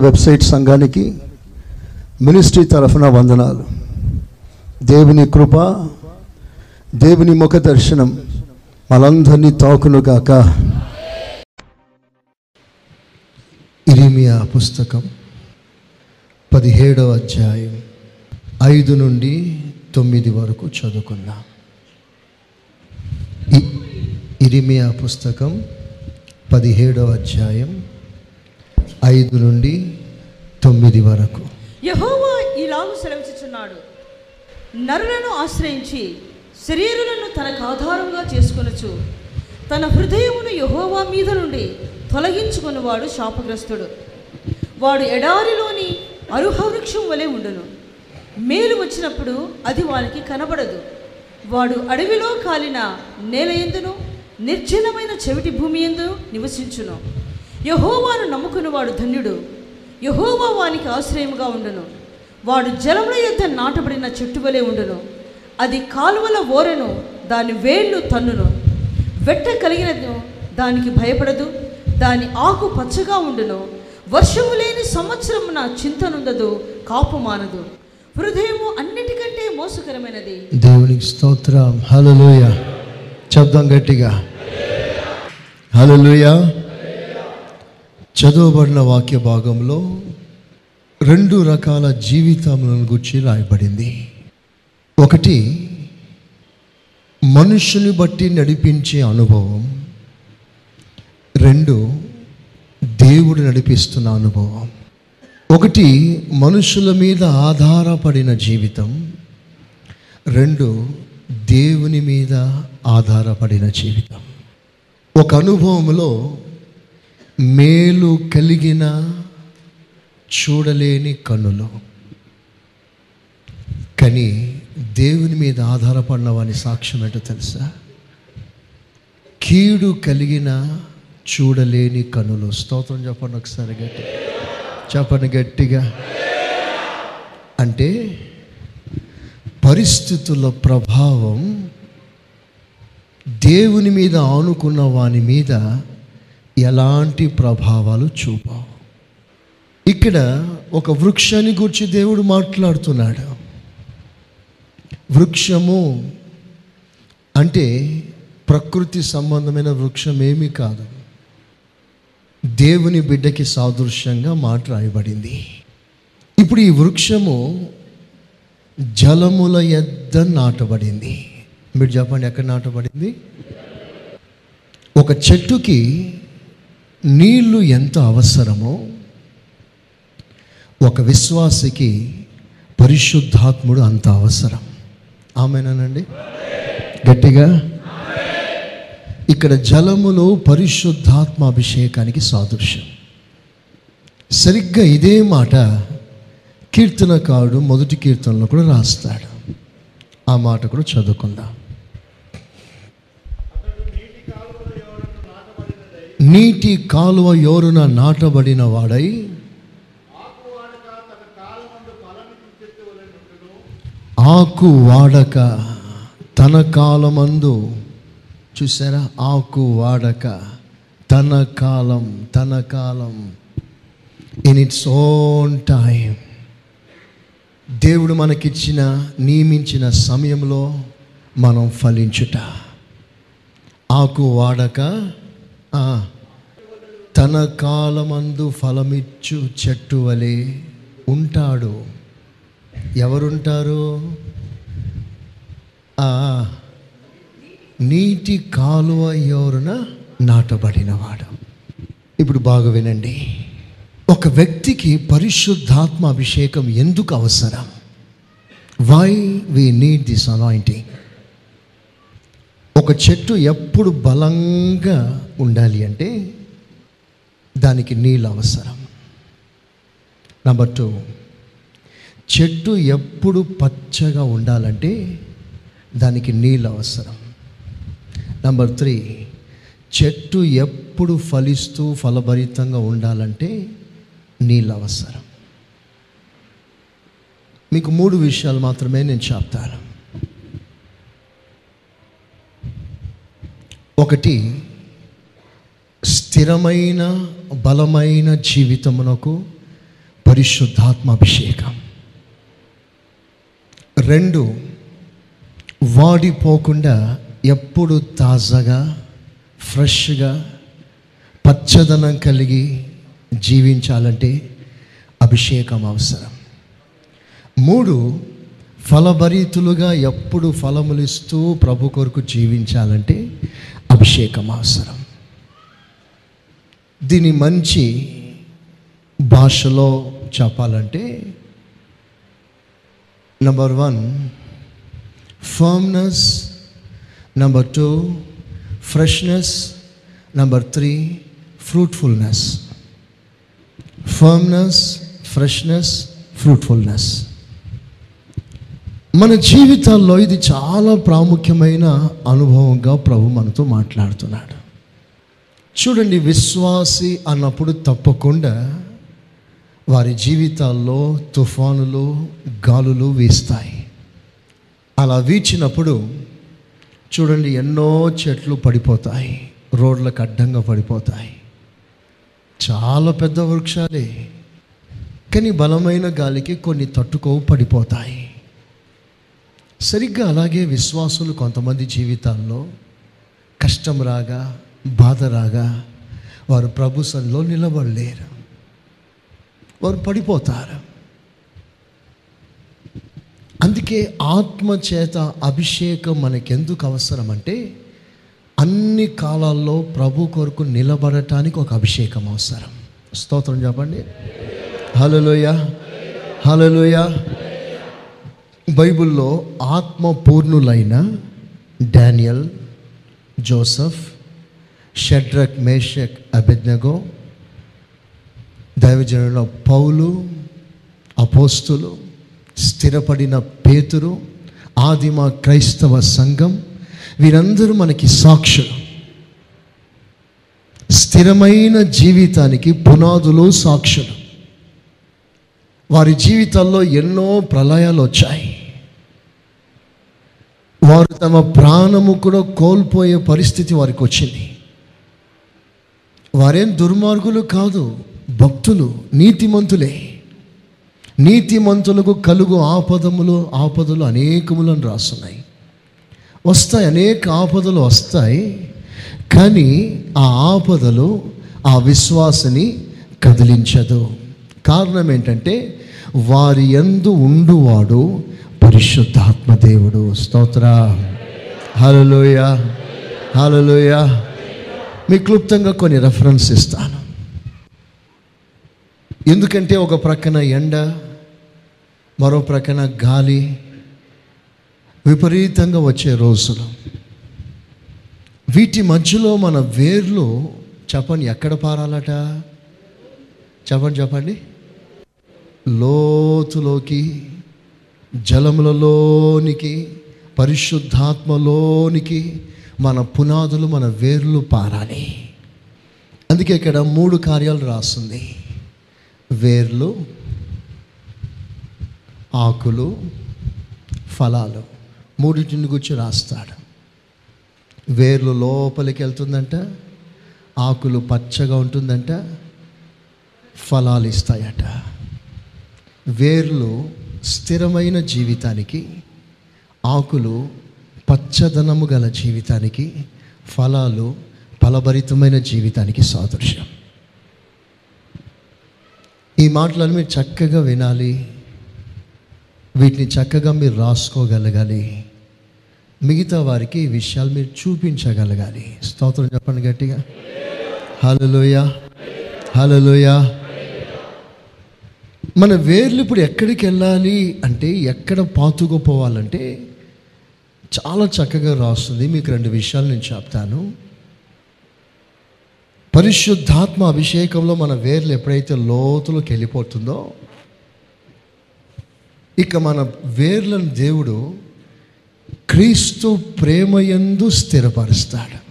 Website సంఘానికి ministry తరఫున వందనాలు. దేవుని కృప దేవుని ముఖ దర్శనం మనందరినీ తాకునుగాక ఇరిమియా పుస్తకం పదిహేడవ అధ్యాయం ఐదు నుండి తొమ్మిది వరకు చదువుకుందాం. ఇ- ఇరిమియా పుస్తకం పదిహేడవ అధ్యాయం ఐదు నుండి తొమ్మిది వరకు. యహోవా ఇలాగు సెలవిచ్చుచున్నాడు. నరులను ఆశ్రయించి శరీరులను తనకు ఆధారంగా చేసుకొనచ్చు తన హృదయమును యహోవా మీద నుండి తొలగించుకున్నవాడు శాపగ్రస్తుడు. వాడు ఎడారిలోని అరుహవృక్షం వలె ఉండును. మేలు వచ్చినప్పుడు అది వానికి కనబడదు. వాడు అడవిలో కాలిన నేల ఎందును నిర్జనమైన చెవిటి భూమి ఎందు నివసించును. యహోవాను నమ్ముకున్నవాడు ధన్యుడు. యహోవా వానికి ఆశ్రయముగా ఉండును. వాడు జలముల యొక్క నాటబడిన చెట్టు వలె ఉండును. అది కాలువల ఓరెను దాని వేళ్ళు తన్నును. వెట్ట కలిగినను దానికి భయపడదు. దాని ఆకు పచ్చగా ఉండును. వర్షము లేని సంవత్సరమున చింతనుందదు కాపు మానదు. హృదయము అన్నిటికంటే మోసకరమైనది. దేవునికి స్తోత్రం. హల్లెలూయ. శబ్దం గట్టిగా. హల్లెలూయ. చదవబడిన వాక్య భాగంలో రెండు రకాల జీవితములను గురించి రాయబడింది. ఒకటి మనుషుని బట్టి నడిపించే అనుభవం. రెండు దేవుడు నడిపిస్తున్న అనుభవం. ఒకటి మనుషుల మీద ఆధారపడిన జీవితం. రెండు దేవుని మీద ఆధారపడిన జీవితం. ఒక అనుభవంలో మేలు కలిగిన చూడలేని కన్నులు. కానీ దేవుని మీద ఆధారపడిన వాని సాక్ష్యం ఏంటో తెలుసా? కీడు కలిగిన చూడలేని కనులు స్తోత్రం చెప్పండి ఒకసారి గట్టి. చెప్పండి గట్టిగా. అంటే పరిస్థితుల ప్రభావం దేవుని మీద ఆనుకున్న వాని మీద ఎలాంటి ప్రభావాలు చూపావు. ఇక్కడ ఒక వృక్షాన్ని గురించి దేవుడు మాట్లాడుతున్నాడు. వృక్షము అంటే ప్రకృతి సంబంధమైన వృక్షం ఏమీ కాదు. దేవుని బిడ్డకి సాదృశ్యంగా మాట రాయబడింది. ఇప్పుడు ఈ వృక్షము జలముల ఎద్ద నాటబడింది. మీరు చెప్పండి ఎక్కడ నాటబడింది? ఒక చెట్టుకి నీళ్ళు ఎంత అవసరమో ఒక విశ్వాసికి పరిశుద్ధాత్ముడు అంత అవసరం. ఆమెనానండి గట్టిగా? ఇక్కడ జలములో పరిశుద్ధాత్మ అభిషేకానికి సాదృశ్యం. సరిగ్గా ఇదే మాట కీర్తనకారుడు మొదటి కీర్తనలో కూడా రాస్తాడు. ఆ మాట కూడా చదువుకుందాం. నీటి కాలువ యోరున నాటబడిన వాడై ఆకు వాడక తన కాలమందు చూసారా? ఆకు వాడక తన కాలం తన కాలం ఇన్ ఇట్స్ ఓన్ టైం దేవుడు మనకిచ్చిన నియమించిన సమయంలో మనం ఫలించుట. ఆకు వాడక తన కాలమందు ఫలమిచ్చు చెట్టు వలె ఉంటాడు. ఎవరుంటారు? ఆ, నీటి కాలువ ఎవరున నాటబడినవాడు. ఇప్పుడు బాగా వినండి. ఒక వ్యక్తికి పరిశుద్ధాత్మ అభిషేకం ఎందుకు అవసరం? Why we need this anointing ఒక చెట్టు ఎప్పుడు బలంగా ఉండాలి అంటే దానికి నీళ్ళు అవసరం. నెంబర్ టూ చెట్టు ఎప్పుడు పచ్చగా ఉండాలంటే దానికి నీళ్ళు అవసరం. నెంబర్ త్రీ చెట్టు ఎప్పుడు ఫలిస్తూ ఫలభరితంగా ఉండాలంటే నీళ్ళు అవసరం. మీకు మూడు విషయాలు మాత్రమే నేను చెప్తాను. ఒకటి స్థిరమైన బలమైన జీవితమునకు పరిశుద్ధాత్మాభిషేకం. రెండు వాడిపోకుండా ఎప్పుడు తాజాగా ఫ్రెష్గా పచ్చదనం కలిగి జీవించాలంటే అభిషేకం అవసరం. మూడు ఫలభరితులుగా ఎప్పుడు ఫలములిస్తూ ప్రభు కొరకు జీవించాలంటే అభిషేకం అవసరం. దీని మంచి భాషలో చెప్పాలంటే number one firmness number two freshness number three fruitfulness firmness freshness fruitfulness మన జీవితాల్లో ఇది చాలా ప్రాముఖ్యమైన అనుభవంగా ప్రభు మనతో మాట్లాడుతున్నాడు. చూడండి విశ్వాసి అన్నప్పుడు తప్పకుండా వారి జీవితాల్లో తుఫానులు గాలులు వీస్తాయి. అలా వీచినప్పుడు చూడండి ఎన్నో చెట్లు పడిపోతాయి రోడ్లకు అడ్డంగా పడిపోతాయి. చాలా పెద్ద వృక్షాలే కానీ బలమైన గాలికి కొన్ని తట్టుకోవు పడిపోతాయి. సరిగ్గా అలాగే విశ్వాసులు కొంతమంది జీవితాల్లో కష్టం రాగా బాధ రాగా వారు ప్రభు సన్నిలో నిలబడలేరు. వారు పడిపోతారు. అందుకే ఆత్మ చేత అభిషేకం మనకెందుకు అవసరం అంటే అన్ని కాలాల్లో ప్రభు కొరకు నిలబడటానికి ఒక అభిషేకం అవసరం. స్తోత్రం చెప్పండి. హలోయ హలోయ బైబిల్లో ఆత్మ పూర్ణులైన Daniel Joseph Shadrach Meshach Abednego దైవజనుల పౌలు అపోస్తులు స్థిరపడిన పేతురు ఆదిమ క్రైస్తవ సంఘం వీరందరూ మనకి సాక్షులు. స్థిరమైన జీవితానికి పునాదులు సాక్షులు. వారి జీవితాల్లో ఎన్నో ప్రళయాలు వచ్చాయి. వారు తమ ప్రాణము కూడా కోల్పోయే పరిస్థితి వారికి వచ్చింది. వారేం దుర్మార్గులు కాదు భక్తులు నీతిమంతులే. నీతిమంతులకు కలుగు ఆపదములు ఆపదలు అనేకములను రాస్తున్నాయి వస్తాయి అనేక ఆపదలు వస్తాయి కానీ ఆ ఆపదలు ఆ విశ్వాసని కదిలించదు. కారణం ఏంటంటే వారి ఎందు ఉండువాడు పరిశుద్ధాత్మ దేవుడు. స్తోత్ర. హలలోయ హలలోయ మీకు క్లుప్తంగా కొన్ని రెఫరెన్స్ ఇస్తాను. ఎందుకంటే ఒక ప్రక్కన ఎండ మరో ప్రక్కన గాలి విపరీతంగా వచ్చే రోజులు. వీటి మధ్యలో మన వేర్లు చెప్పండి ఎక్కడ పారాలట? చెప్పండి చెప్పండి. లోతులోకి జలములలోనికి పరిశుద్ధాత్మలోనికి మన పునాదులు మన వేర్లు పారాలి. అందుకే ఇక్కడ మూడు కార్యాలు రాస్తుంది. వేర్లు ఆకులు ఫలాలు. మూడింటిని గురించి రాస్తాడు. వేర్లు లోపలికి వెళ్తుందంట ఆకులు పచ్చగా ఉంటుందంట ఫలాలు ఇస్తాయట. వేర్లు స్థిరమైన జీవితానికి ఆకులు పచ్చదనము గల జీవితానికి ఫలాలు ఫలభరితమైన జీవితానికి సాదృశ్యం. ఈ మాటలను మీరు చక్కగా వినాలి. వీటిని చక్కగా మీరు రాసుకోగలగాలి. మిగతా వారికి ఈ విషయాలు మీరు చూపించగలగాలి. స్తోత్రం చెప్పండి గట్టిగా. హలోయ హలోయ మన వేర్లు ఇప్పుడు ఎక్కడికి వెళ్ళాలి అంటే ఎక్కడ పాతుకుపోవాలంటే చాలా చక్కగా రాస్తుంది. మీకు రెండు విషయాలు నేను చెప్తాను. పరిశుద్ధాత్మ అభిషేకంలో మన వేర్లు ఎప్పుడైతే లోతులోకి వెళ్ళిపోతుందో ఇక మన వేర్లను దేవుడు క్రీస్తు ప్రేమయందు స్థిరపరుస్తాడు.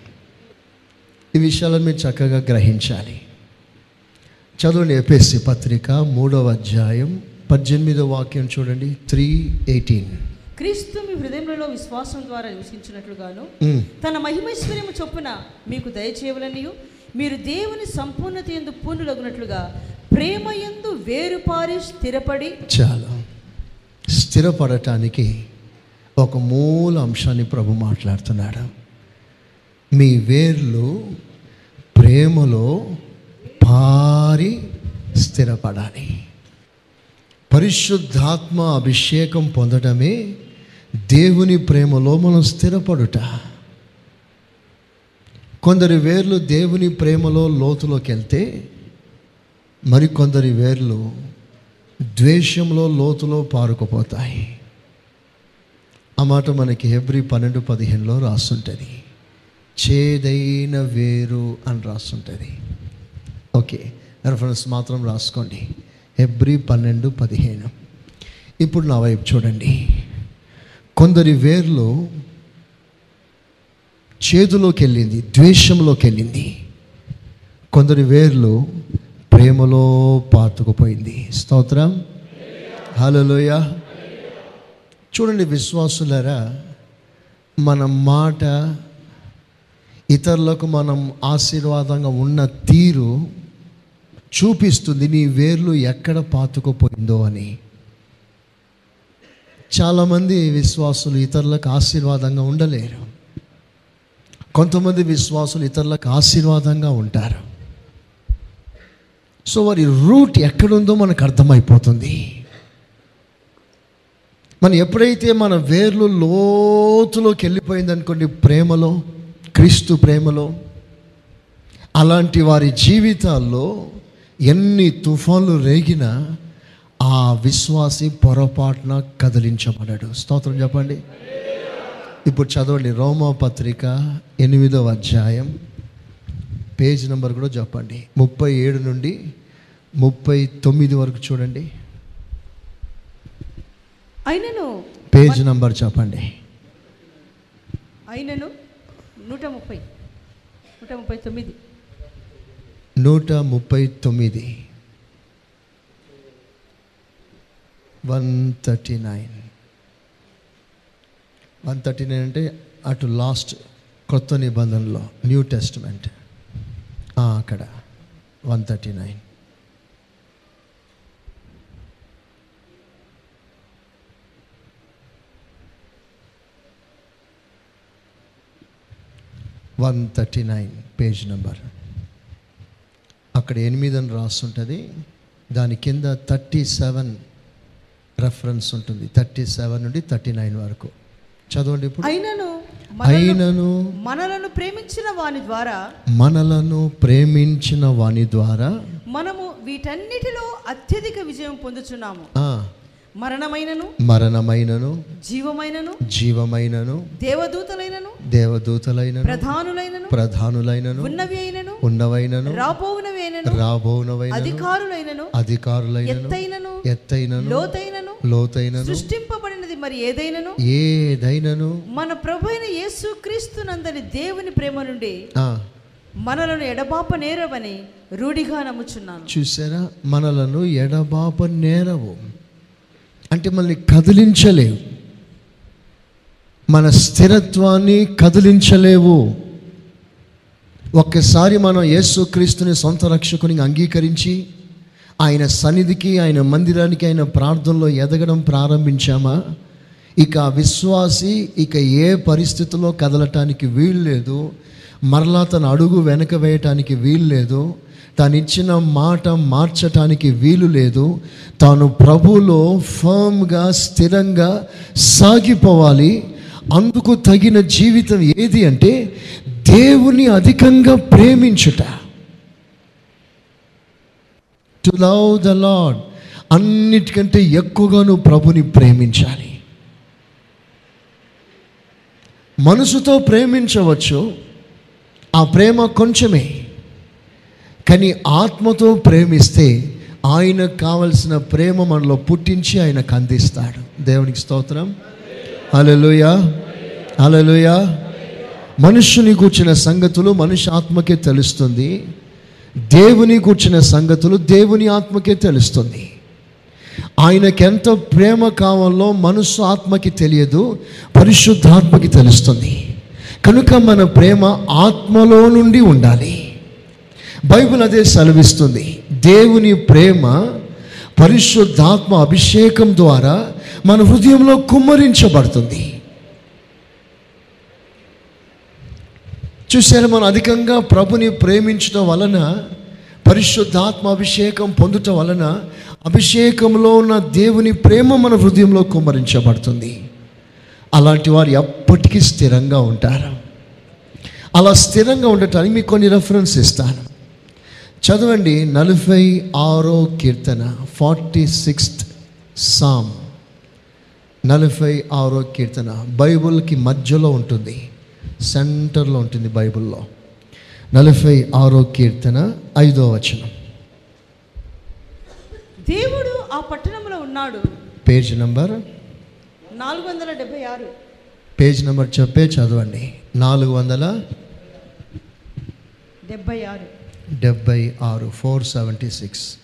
ఈ విషయాలను మీరు చక్కగా గ్రహించాలి. చదవండి ఎపిఎస్సి పత్రిక మూడవ అధ్యాయం పద్దెనిమిదవ వాక్యం చూడండి. Three eighteen. క్రీస్తు మీ హృదయంలో విశ్వాసం ద్వారా నివసించినట్లుగాను తన మహిమైశ్వర్యము చొప్పున మీకు దయచేయవలనియు మీరు దేవుని సంపూర్ణత ఎందు పూర్ణులగునట్లుగా ప్రేమ ఎందు వేరుపారి స్థిరపడి చాలా. స్థిరపడటానికి ఒక మూల అంశాన్ని ప్రభు మాట్లాడుతున్నాడు. మీ వేర్లు ప్రేమలో పారి స్థిరపడాలి. పరిశుద్ధాత్మ అభిషేకం పొందడమే దేవుని ప్రేమలో మనం స్థిరపడుట. కొందరి వేర్లు దేవుని ప్రేమలో లోతులోకి వెళ్తే మరికొందరి వేర్లు ద్వేషంలో లోతులో పారుకుపోతాయి. ఆ మాట మనకి ఎవ్రీ పన్నెండు పదిహేనులో రాస్తుంటుంది చేదైన వేరు అని రాస్తుంటుంది ఓకే రెఫరెన్స్ మాత్రం రాసుకోండి. ఎవ్రీ పన్నెండు పదిహేను. ఇప్పుడు నా వైపు చూడండి. కొందరి వేర్లు చేదులోకి వెళ్ళింది ద్వేషంలోకి వెళ్ళింది కొందరి వేర్లు ప్రేమలో పాతుకుపోయింది. స్తోత్రం. హలోయ చూడండి విశ్వాసులరా మన మాట ఇతరులకు మనం ఆశీర్వాదంగా ఉన్న తీరు చూపిస్తుంది నీ వేర్లు ఎక్కడ పాతుకుపోయిందో అని. చాలామంది విశ్వాసులు ఇతరులకు ఆశీర్వాదంగా ఉండలేరు. కొంతమంది విశ్వాసులు ఇతరులకు ఆశీర్వాదంగా ఉంటారు. సో వారి రూట్ ఎక్కడుందో మనకు అర్థమైపోతుంది. మనం ఎప్పుడైతే మన వేర్లు లోతులోకి వెళ్ళిపోయిందనుకోండి ప్రేమలో క్రీస్తు ప్రేమలో అలాంటి వారి జీవితాల్లో ఎన్ని తుఫాన్లు రేగినా ఆ విశ్వాసి పొరపాటున కదిలించబడాడు స్తోత్రం చెప్పండి. ఇప్పుడు చదవండి. రోమా పత్రిక ఎనిమిదవ అధ్యాయం. పేజ్ నెంబర్ కూడా చెప్పండి. ముప్పై ఏడు నుండి ముప్పై తొమ్మిది వరకు చూడండి. అయినను పేజ్ నంబర్ చెప్పండి. అయినను నూట ముప్పై. నూట ముప్పై తొమ్మిది. నూట ముప్పై తొమ్మిది. One thirty nine. One thirty nine అంటే అటు లాస్ట్ కొత్త నిబంధనలో న్యూ టెస్ట్మెంట్. అక్కడ. One thirty nine. One thirty nine page number. అక్కడ ఎనిమిది అని రాస్తుంటుంది దాని కింద థర్టీ సెవెన్ రెఫరెన్స్ ఉంటుంది. థర్టీ సెవెన్ నుండి థర్టీ నైన్ వరకు. చదవండి ఇప్పుడు. అయినను మనలను- అయినను మనలను ప్రేమించిన వాని ద్వారా మనలను ప్రేమించిన వాని ద్వారా మనము వీటన్నిటిలో అత్యధిక విజయం పొందుచున్నాము. మరణమైనను మరణమైనను జీవమైనను జీవమైనను దేవదూతలైనను దేవదూతలైనను ప్రధానులైనను ప్రధానులైనను ఉన్నవి అయినను ఉన్నవైనను రాబోవునవి అయినను రాబోనవైనను అధికారులైనను అధికారులైనను ఎత్తైనను ఎత్తైనను లోతైనను లోతైనను సృష్టింపబడినది మరి ఏదైనను? ఏదైనను మన ప్రభు అయిన యేసు క్రీస్తునందని దేవుని ప్రేమ నుండి ఆ, మనలను ఎడబాప నేరవని రూఢిగా నమ్ముచున్నాను. చూసారా? మనలను ఎడబాప నేరవు. అంటే మనల్ని కదిలించలేవు. మన స్థిరత్వాన్ని కదిలించలేవు. ఒక్కసారి మనం యేసుక్రీస్తుని సొంత రక్షకుని అంగీకరించి ఆయన సన్నిధికి ఆయన మందిరానికి ఆయన ప్రార్థనలో ఎదగడం ప్రారంభించామా? ఇక విశ్వాసి ఇక ఏ పరిస్థితుల్లో కదలటానికి వీలు లేదు మరలా తన అడుగు వెనక వేయటానికి వీలు లేదు తాను ఇచ్చిన మాట మార్చటానికి వీలు లేదు. తాను ప్రభులో ఫర్మ్గా స్థిరంగా సాగిపోవాలి. అందుకు తగిన జీవితం ఏది అంటే దేవుని అధికంగా ప్రేమించుట. టు లవ్ ద లాడ్ అన్నిటికంటే ఎక్కువగా నువ్వు ప్రభుని ప్రేమించాలి. మనసుతో ప్రేమించవచ్చు. ఆ ప్రేమ కొంచెమే. కానీ ఆత్మతో ప్రేమిస్తే ఆయనకు కావలసిన ప్రేమ మనలో పుట్టించి ఆయనకు అందిస్తాడు. దేవునికి స్తోత్రం. హల్లెలూయ. హల్లెలూయ. మనుష్యుని కూర్చిన సంగతులు మనిషి ఆత్మకే తెలుస్తుంది. దేవుని కూర్చిన సంగతులు దేవుని ఆత్మకే తెలుస్తుంది. ఆయనకి ఎంత ప్రేమ కావాలో మనస్సు ఆత్మకి తెలియదు పరిశుద్ధాత్మకి తెలుస్తుంది. కనుక మన ప్రేమ ఆత్మలో నుండి ఉండాలి. బైబిల్ అదే సెలవిస్తుంది. దేవుని ప్రేమ పరిశుద్ధాత్మ అభిషేకం ద్వారా మన హృదయంలో కుమ్మరించబడుతుంది. చూసారా మనం అధికంగా ప్రభుని ప్రేమించడం వలన పరిశుద్ధాత్మ అభిషేకం పొందుట వలన అభిషేకంలో ఉన్న దేవుని ప్రేమ మన హృదయంలో కుమ్మరించబడుతుంది. అలాంటి వారు ఎప్పటికీ స్థిరంగా ఉంటారు. అలా స్థిరంగా ఉండటానికి మీకు కొన్ని రెఫరెన్స్ ఇస్తాను. చదవండి నలభై ఆరో కీర్తన ఫార్టీ సిక్స్త్ సామ్. నలభై ఆరో కీర్తన బైబిల్కి మధ్యలో ఉంటుంది సెంటర్లో ఉంటుంది బైబిల్లో. నలభై ఆరో కీర్తన ఐదో వచనం. దేవుడు ఆ పట్టణంలో ఉన్నాడు. Page number? నాలుగు వందల డెబ్బై ఆరు. పేజ్ నెంబర్ చెప్పే చదవండి. నాలుగు వందల? డెబ్బై ఆరు. డెబ్బై ఆరు ఫోర్ సెవెంటీ సిక్స్.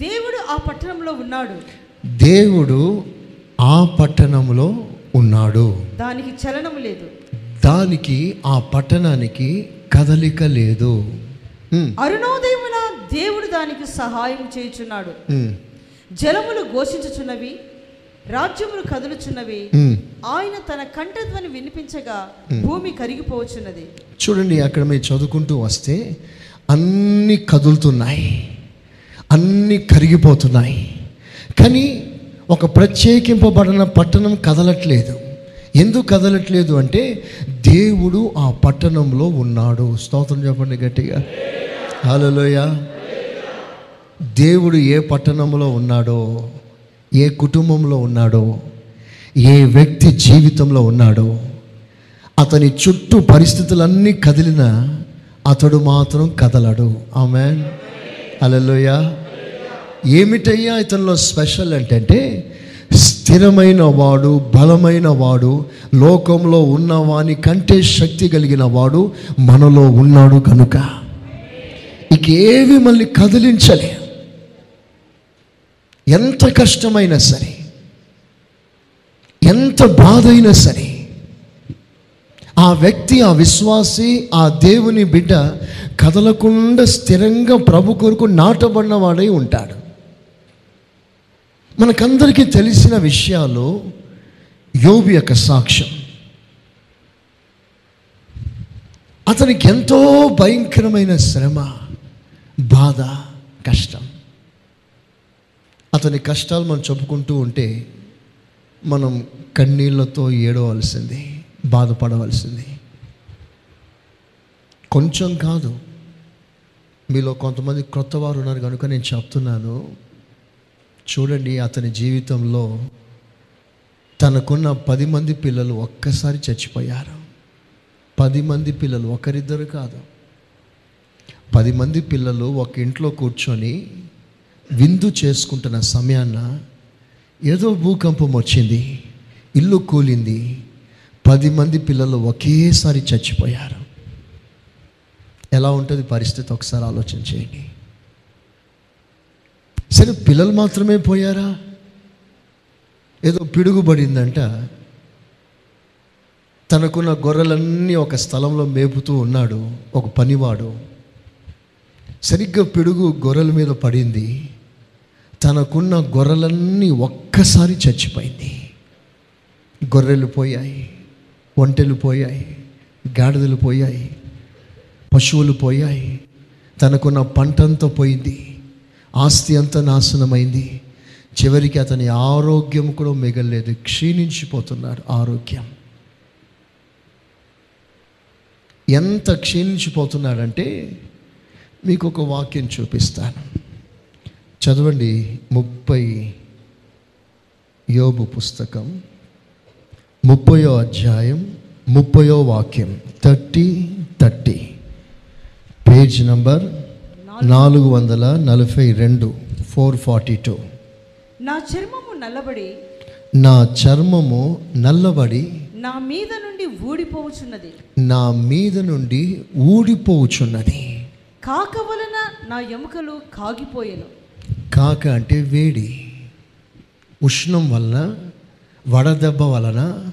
దేవుడు ఆ పట్టణంలో ఉన్నాడు. దేవుడు ఆ పట్టణంలో ఉన్నాడు. దానికి చలనం లేదు. దానికి ఆ పట్టణానికి కదలిక లేదు. అరుణోదయమున దేవుడు దానికి సహాయం చేయుచున్నాడు. జలములు ఘోషించుచున్నవి రాజ్యములు కదులుచున్నవి. ఆయన తన కంఠధ్వని వినిపించగా భూమి కరిగిపోవచ్చున్నది. చూడండి అక్కడ మీరు చదువుకుంటూ వస్తే అన్నీ కదులుతున్నాయి. అన్నీ కరిగిపోతున్నాయి. కానీ ఒక ప్రత్యేకింపబడిన పట్టణం కదలట్లేదు. ఎందుకు కదలట్లేదు అంటే దేవుడు ఆ పట్టణంలో ఉన్నాడు. స్తోత్రం చెప్పండి గట్టిగా. హలోయ దేవుడు ఏ పట్టణంలో ఉన్నాడో ఏ కుటుంబంలో ఉన్నాడో ఏ వ్యక్తి జీవితంలో ఉన్నాడో అతని చుట్టూ పరిస్థితులన్నీ కదిలినా అతడు మాత్రం కదలడు. ఆమె అలలోయ ఏమిటయ్యా ఇతనిలో స్పెషల్ ఏంటంటే స్థిరమైన వాడు బలమైన వాడు లోకంలో ఉన్నవాని కంటే శక్తి కలిగిన వాడు మనలో ఉన్నాడు కనుక. ఇక ఏవి మళ్ళీ కదిలించలే. ఎంత కష్టమైనా సరే ఎంత బాధ అయినా సరే ఆ వ్యక్తి ఆ విశ్వాసి ఆ దేవుని బిడ్డ కదలకుండా స్థిరంగా ప్రభు కొరకు నాటబడినవాడై ఉంటాడు. మనకందరికీ తెలిసిన విషయాలు యోబు యొక్క సాక్ష్యం. అతనికి ఎంతో భయంకరమైన శ్రమ బాధ కష్టం. అతని కష్టాలు మనం చెప్పుకుంటూ ఉంటే మనం కన్నీళ్ళతో ఏడవలసింది బాధపడవలసింది. కొంచెం కాదు. మీలో కొంతమంది క్రొత్త వారు ఉన్నారు కనుక నేను చెప్తున్నాను. చూడండి అతని జీవితంలో తనకున్న పది మంది పిల్లలు ఒక్కసారి చచ్చిపోయారు. పది మంది పిల్లలు ఒకరిద్దరు కాదు. పది మంది పిల్లలు ఒక ఇంట్లో కూర్చొని విందు చేసుకుంటున్న సమయాన్న ఏదో భూకంపం వచ్చింది ఇల్లు కూలింది పది మంది పిల్లలు ఒకేసారి చచ్చిపోయారు. ఎలా ఉంటుంది పరిస్థితి? ఒకసారి ఆలోచన చేయండి. సరే పిల్లలు మాత్రమే పోయారా? ఏదో పిడుగుబడిందంట. తనకున్న గొర్రెలన్నీ ఒక స్థలంలో మేపుతూ ఉన్నాడు ఒక పనివాడు. సరిగ్గా పిడుగు గొర్రెల మీద పడింది. తనకున్న గొర్రెలన్నీ ఒక్కసారి చచ్చిపోయింది. గొర్రెలు పోయాయి ఒంటెలు పోయాయి గాడిదలు పోయాయి పశువులు పోయాయి. తనకున్న పంటంతా పోయింది ఆస్తి అంతా నాశనమైంది. చివరికి అతని ఆరోగ్యం కూడా మిగలలేదు క్షీణించిపోతున్నాడు ఆరోగ్యం. ఎంత క్షీణించిపోతున్నాడంటే మీకు ఒక వాక్యం చూపిస్తాను. చదవండి ముప్పై యోబు పుస్తకం ముప్పయో అధ్యాయం ముప్పయో వాక్యం థర్టీ థర్టీ. పేజ్ నంబర్ నాలుగు వందల నలభై రెండు ఫోర్ ఫార్టీ టూ. నా చర్మము నల్లబడి నా చర్మము నల్లబడి నా మీద నుండి ఊడిపోవచున్నది నా మీద నుండి ఊడిపోవుచున్నది కాక వలన నా ఎముకలు కాగిపోయెను. కాక అంటే వేడి. ఉష్ణం వలన వడదెబ్బ వలన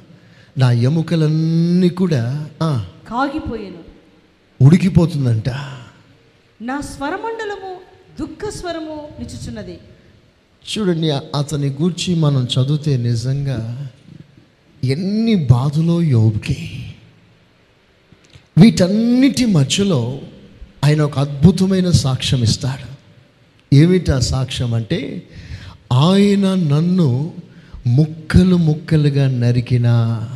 నా ఎముకలన్నీ కూడా కాగిపోయెను. ఉడికిపోతుందంట. నా స్వరమండలము దుఃఖ స్వరము నిచుచున్నది చూడండి అతని గూర్చి మనం చదివితే నిజంగా ఎన్ని బాధలో యోబుకి. వీటన్నిటి మధ్యలో ఆయన ఒక అద్భుతమైన సాక్ష్యం ఇస్తాడు ఏమిటి ఆ సాక్ష్యం అంటే ఆయన నన్ను ముక్కలు ముక్కలుగా నరికినా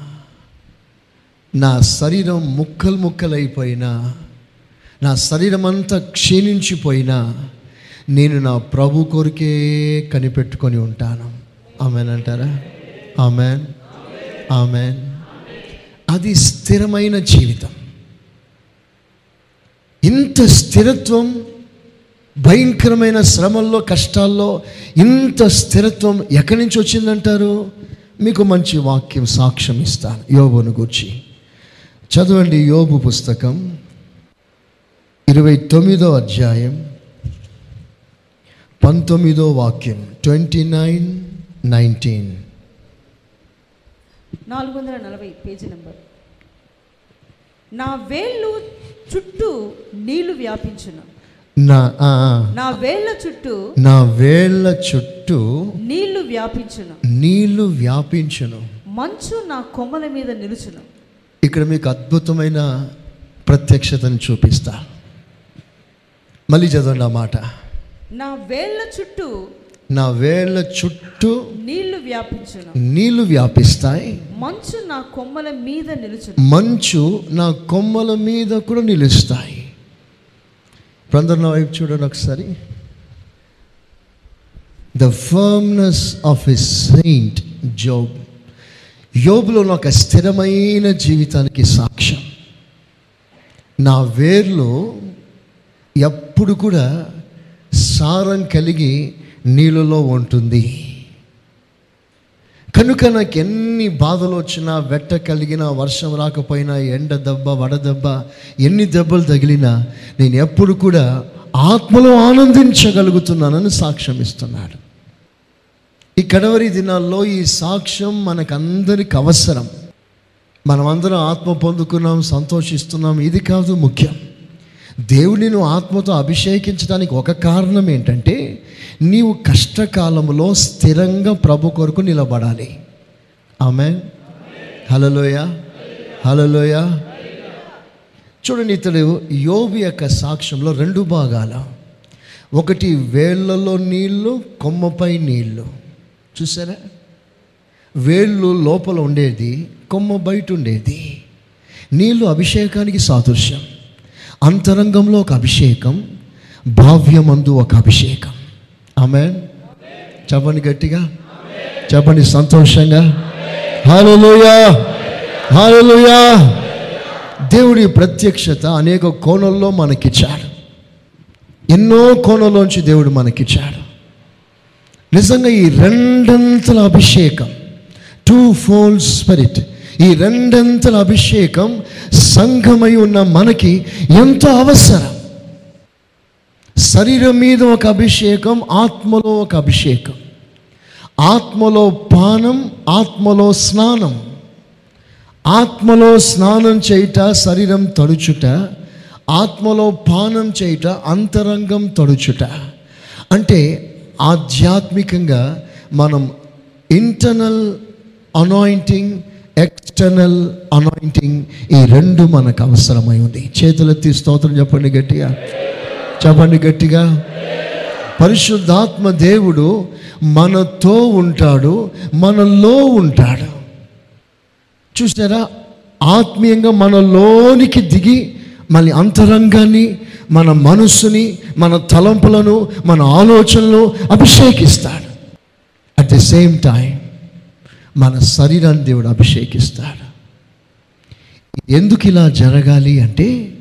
నా శరీరం ముక్కలు ముక్కలైపోయినా నా శరీరం అంతా క్షీణించిపోయినా నేను నా ప్రభు కొరికే కనిపెట్టుకొని ఉంటాను. ఆమెన్ అంటారా? ఆమెన్. ఆమెన్. అది స్థిరమైన జీవితం. ఇంత స్థిరత్వం భయంకరమైన శ్రమల్లో కష్టాల్లో ఇంత స్థిరత్వం ఎక్కడి నుంచి వచ్చిందంటారు? మీకు మంచి వాక్యం సాక్ష్యం ఇస్తాను. యోబును గూర్చి. చదవండి యోబు పుస్తకం ఇరవై తొమ్మిదో అధ్యాయం పంతొమ్మిదో వాక్యం ట్వంటీ నైన్ నైన్టీన్. నాలుగు వందల నలభై పేజీ నెంబర్. నా వేళ్ళు చుట్టూ నీళ్ళు వ్యాపించున్నాను నా. నా వేళ్ళ చుట్టూ నా వేళ్ళ చుట్టూ నీళ్ళు వ్యాపించును. నీళ్ళు వ్యాపించును. మంచు నా కొమ్మల మీద నిలుచును. ఇక్కడ మీకు అద్భుతమైన ప్రత్యక్షతను చూపిస్తా. మళ్ళీ చదవండి ఆ మాట. నా వేళ్ళ చుట్టూ నా వేళ్ళ చుట్టూ నీళ్ళు వ్యాపించును. నీళ్ళు వ్యాపిస్తాయి. మంచు నా కొమ్మల మీద నిలుచును. మంచు నా కొమ్మల మీద కూడా నిలుస్తాయి. ఇప్పుడు నా వైపు చూడండి ఒకసారి. The firmness of a saint Job యోబులో ఒక స్థిరమైన జీవితానికి సాక్ష్యం నా వేర్లో ఎప్పుడు కూడా సారం కలిగి నీళ్ళలో ఉంటుంది కనుక నాకు ఎన్ని బాధలు వచ్చినా వెట్ట కలిగినా వర్షం రాకపోయినా ఎండ దెబ్బ వడదెబ్బ ఎన్ని దెబ్బలు తగిలినా నేను ఎప్పుడు కూడా ఆత్మలో ఆనందించగలుగుతున్నానని సాక్ష్యం ఇస్తున్నాడు. ఈ కడవరి దినాల్లో ఈ సాక్ష్యం మనకందరికి అవసరం. మనమందరం ఆత్మ పొందుకున్నాం సంతోషిస్తున్నాం ఇది కాదు ముఖ్యం. దేవుడిని ఆత్మతో అభిషేకించడానికి ఒక కారణం ఏంటంటే నీవు కష్టకాలంలో స్థిరంగా ప్రభు కొరకు నిలబడాలి. ఆమె హలలోయ హలలోయ చూడండి ఇతడు యోబు యొక్క సాక్ష్యంలో రెండు భాగాల. ఒకటి వేళ్ళలో నీళ్ళు కొమ్మపై నీళ్ళు చూసారా? వేళ్ళు లోపల ఉండేది కొమ్మ బయట ఉండేది. నీళ్ళు అభిషేకానికి సాదృశ్యం. అంతరంగంలో ఒక అభిషేకం భావ్యమందు ఒక అభిషేకం. ఆమె చెప్పండి గట్టిగా. చెప్పండి సంతోషంగా. హాలలుయా హాలలుయా దేవుడి ప్రత్యక్షత అనేక కోణంలో మనకిచ్చాడు. ఎన్నో కోణంలోంచి దేవుడు మనకిచ్చాడు. నిజంగా ఈ రెండంతల అభిషేకం టూ ఫోల్డ్ స్పిరిట్ ఈ రెండంతల అభిషేకం సంఘమై ఉన్న మనకి ఎంతో అవసరం. శరీరం మీద ఒక అభిషేకం ఆత్మలో ఒక అభిషేకం. ఆత్మలో పానం ఆత్మలో స్నానం. ఆత్మలో స్నానం చేయుట శరీరం తడుచుట ఆత్మలో పానం చేయుట అంతరంగం తడుచుట. అంటే ఆధ్యాత్మికంగా మనం ఇంటర్నల్ అనాయింటింగ్ ఎక్స్టర్నల్ అనాయింటింగ్ ఈ రెండు మనకు అవసరమై ఉంది. చేతులెత్తి స్తోత్రం చెప్పండి గట్టిగా. చెప్పండి గట్టిగా. పరిశుద్ధాత్మ దేవుడు మనతో ఉంటాడు మనలో ఉంటాడు. చూసారా? ఆత్మీయంగా మనలోనికి దిగి మళ్ళీ అంతరంగాన్ని మన మనస్సుని మన తలంపులను మన ఆలోచనలు అభిషేకిస్తాడు. అట్ ద సేమ్ టైం మన శరీరాన్ని దేవుడు అభిషేకిస్తాడు. ఎందుకు ఇలా జరగాలి అంటే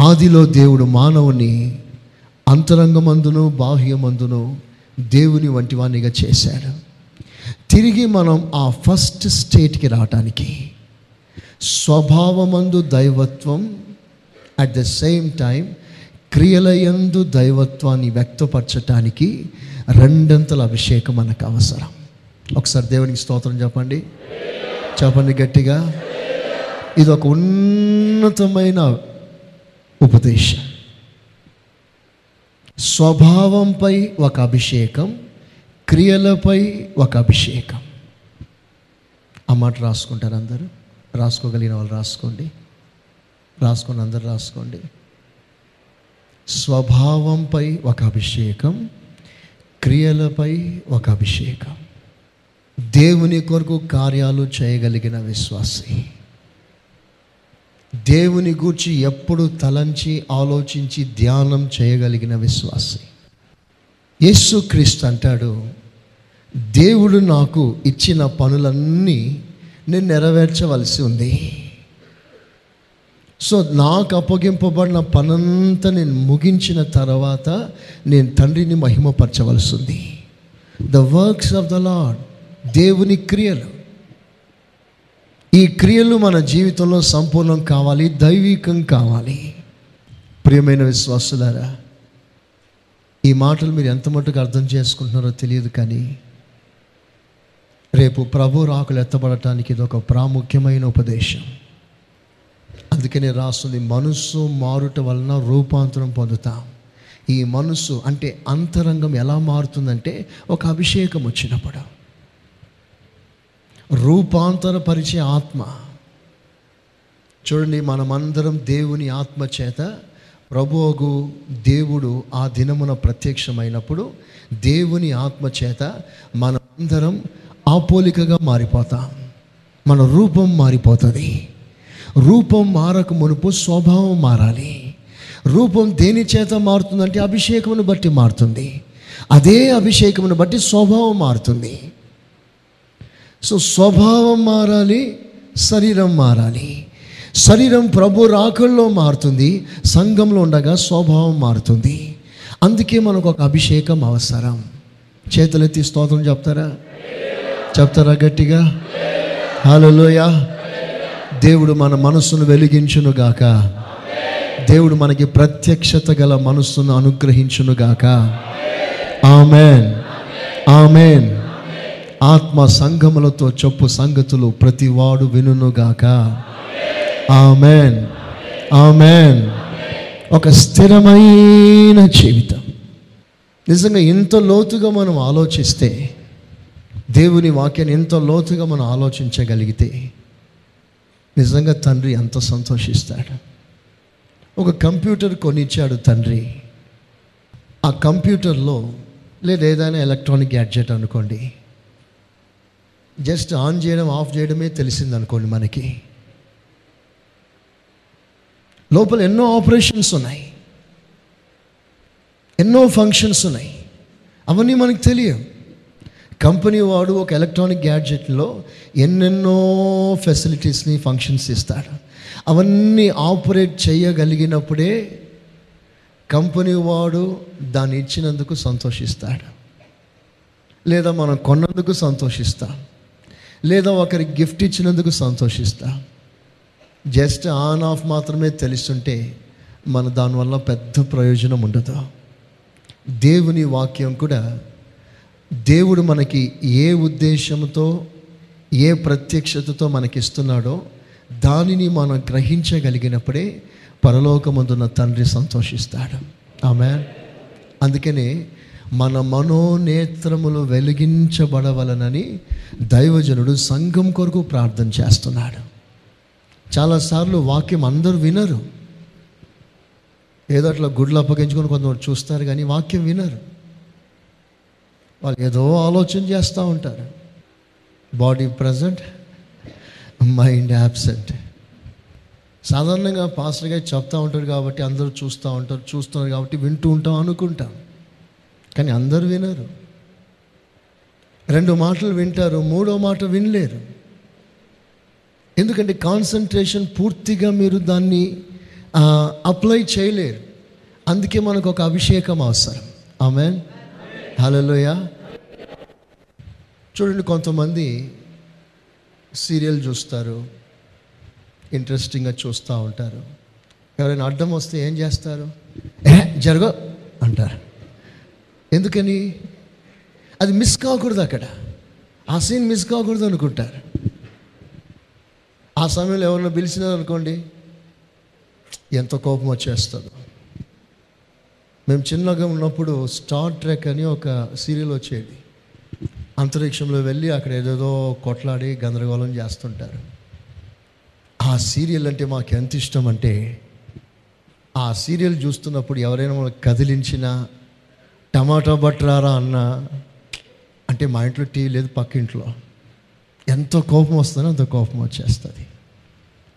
ఆదిలో దేవుడు మానవుని అంతరంగమందును బాహ్యమందును దేవుని వంటి వాణిగా చేశాడు. తిరిగి మనం ఆ ఫస్ట్ స్టేట్కి రావటానికి స్వభావమందు దైవత్వం అట్ ద సేమ్ టైం క్రియలయందు దైవత్వాన్ని వ్యక్తపరచటానికి రెండంతల అభిషేకం మనకు అవసరం. ఒకసారి దేవునికి స్తోత్రం చెప్పండి. చెప్పండి గట్టిగా. ఇది ఒక ఉన్నతమైన ఉపదేశం. స్వభావంపై ఒక అభిషేకం క్రియలపై ఒక అభిషేకం. ఆ మాట రాసుకుంటారు అందరూ. రాసుకోగలిగిన వాళ్ళు రాసుకోండి. రాసుకొని అందరు రాసుకోండి. స్వభావంపై ఒక అభిషేకం క్రియలపై ఒక అభిషేకం. దేవుని కొరకు కార్యాలు చేయగలిగిన విశ్వాసి. దేవుని గూర్చి ఎప్పుడు తలంచి ఆలోచించి ధ్యానం చేయగలిగిన విశ్వాసి. యేసుక్రీస్తు అంటాడు దేవుడు నాకు ఇచ్చిన పనులన్నీ నేను నెరవేర్చవలసి ఉంది. సో నాకు అప్పగింపబడిన పనంతా నేను ముగించిన తర్వాత నేను తండ్రిని మహిమపరచవలసి ఉంది. The works of the Lord దేవుని క్రియలు ఈ క్రియలు మన జీవితంలో సంపూర్ణం కావాలి దైవికం కావాలి. ప్రియమైన విశ్వాసులారా ఈ మాటలు మీరు ఎంత మటుకు అర్థం చేసుకుంటున్నారో తెలియదు కానీ రేపు ప్రభు రాకులు ఎత్తబడటానికి ఇది ఒక ప్రాముఖ్యమైన ఉపదేశం. అందుకనే రాస్తుంది మనస్సు మారుట వలన రూపాంతరం పొందుతాం. ఈ మనస్సు అంటే అంతరంగం ఎలా మారుతుందంటే ఒక అభిషేకం వచ్చినప్పుడు. రూపాంతరపరిచే ఆత్మ. చూడండి మనమందరం దేవుని ఆత్మ చేత ప్రభువుకు దేవుడు ఆ దినమున ప్రత్యక్షమైనప్పుడు దేవుని ఆత్మ చేత మనమందరం ఆపోలికగా మారిపోతాం. మన రూపం మారిపోతుంది. రూపం మారక మునుపు స్వభావం మారాలి. రూపం దేని చేత మారుతుందంటే అభిషేకమును బట్టి మారుతుంది. అదే అభిషేకమును బట్టి స్వభావం మారుతుంది. సో స్వభావం మారాలి శరీరం మారాలి. శరీరం ప్రభు రాకల్లో మారుతుంది సంఘంలో ఉండగా స్వభావం మారుతుంది. అందుకే మనకు ఒక అభిషేకం అవసరం. చేతులెత్తి స్తోత్రం చెప్తారా? చెప్తారా గట్టిగా? హలోయ దేవుడు మన మనస్సును వెలిగించునుగాక దేవుడు మనకి ప్రత్యక్షత గల మనస్సును అనుగ్రహించునుగాక ఆమెన్. ఆమెన్. ఆత్మ సంఘములతో చెప్పు సంగతులు ప్రతివాడు వినుగాక ఆమెన్. ఆమెన్. ఒక స్థిరమైన జీవితం. నిజంగా ఇంత లోతుగా మనం ఆలోచిస్తే దేవుని వాక్యాన్ని ఎంత లోతుగా మనం ఆలోచించగలిగితే నిజంగా తండ్రి ఎంత సంతోషిస్తాడు. ఒక కంప్యూటర్ కొనిచ్చాడు తండ్రి. ఆ కంప్యూటర్లో లేదా ఏదైనా ఎలక్ట్రానిక్ గ్యాడ్జెట్ అనుకోండి. జస్ట్ ఆన్ చేయడం ఆఫ్ చేయడమే తెలిసింది అనుకోండి మనకి. లోపల ఎన్నో ఆపరేషన్స్ ఉన్నాయి. ఎన్నో ఫంక్షన్స్ ఉన్నాయి. అవన్నీ మనకు తెలియవు. కంపెనీ వాడు ఒక ఎలక్ట్రానిక్ గ్యాడ్జెట్లో ఎన్నెన్నో ఫెసిలిటీస్ని ఫంక్షన్స్ ఇస్తాడు. అవన్నీ ఆపరేట్ చేయగలిగినప్పుడే కంపెనీ వాడు దాన్ని ఇచ్చినందుకు సంతోషిస్తాడు. లేదా మనం కొన్నందుకు సంతోషిస్తాం. లేదా ఒకరికి గిఫ్ట్ ఇచ్చినందుకు సంతోషిస్తా. జస్ట్ ఆన్ ఆఫ్ మాత్రమే తెలుస్తుంటే మన దానివల్ల పెద్ద ప్రయోజనం ఉండదు. దేవుని వాక్యం కూడా దేవుడు మనకి ఏ ఉద్దేశంతో ఏ ప్రత్యక్షతతో మనకిస్తున్నాడో దానిని మనం గ్రహించగలిగినప్పుడే పరలోకమందున్న తండ్రి సంతోషిస్తాడు. ఆమె అందుకనే మన మనోనేత్రములు వెలిగించబడవలనని దైవజనుడు సంఘం కొరకు ప్రార్థన చేస్తున్నాడు. చాలాసార్లు వాక్యం అందరూ వినరు. ఏదో అట్లా గుడ్లు అప్పగించుకొని కొంతమంది చూస్తారు కానీ వాక్యం వినరు. వాళ్ళు ఏదో ఆలోచన చేస్తూ ఉంటారు. బాడీ ప్రజెంట్ మైండ్ యాబ్సెంట్ సాధారణంగా పాస్టర్గా చెప్తూ ఉంటారు కాబట్టి అందరూ చూస్తూ ఉంటారు చూస్తున్నారు కాబట్టి వింటూ ఉంటాం అనుకుంటాం. కానీ అందరూ వినరు. రెండు మాటలు వింటారు మూడో మాట వినలేరు. ఎందుకంటే కాన్సన్ట్రేషన్ పూర్తిగా మీరు దాన్ని అప్లై చేయలేరు. అందుకే మనకు ఒక అభిషేకం అవసరం. ఆమె హలోయ చూడండి కొంతమంది సీరియల్ చూస్తారు ఇంట్రెస్టింగ్గా చూస్తూ ఉంటారు. ఎవరైనా అడ్డం వస్తే ఏం చేస్తారు? జరగ అంటారు. ఎందుకని? అది మిస్ కాకూడదు అక్కడ. ఆ సీన్ మిస్ కాకూడదు అనుకుంటారు. ఆ సమయంలో ఎవరినో పిలిచినారు అనుకోండి ఎంత కోపం వచ్చేస్తుందో. మేము చిన్నగా ఉన్నప్పుడు స్టార్ ట్రెక్ అని ఒక సీరియల్ వచ్చేది. అంతరిక్షంలో వెళ్ళి అక్కడ ఏదేదో కొట్లాడి గందరగోళం చేస్తుంటారు. ఆ సీరియల్ అంటే మాకు ఎంత ఇష్టం అంటే ఆ సీరియల్ చూస్తున్నప్పుడు ఎవరైనా మనకు కదిలించినా టమాటా బట్టరారా అన్నా? అంటే మా ఇంట్లో టీవీ లేదు పక్కింట్లో. ఎంతో కోపం వస్తుందో అంత కోపం వచ్చేస్తుంది.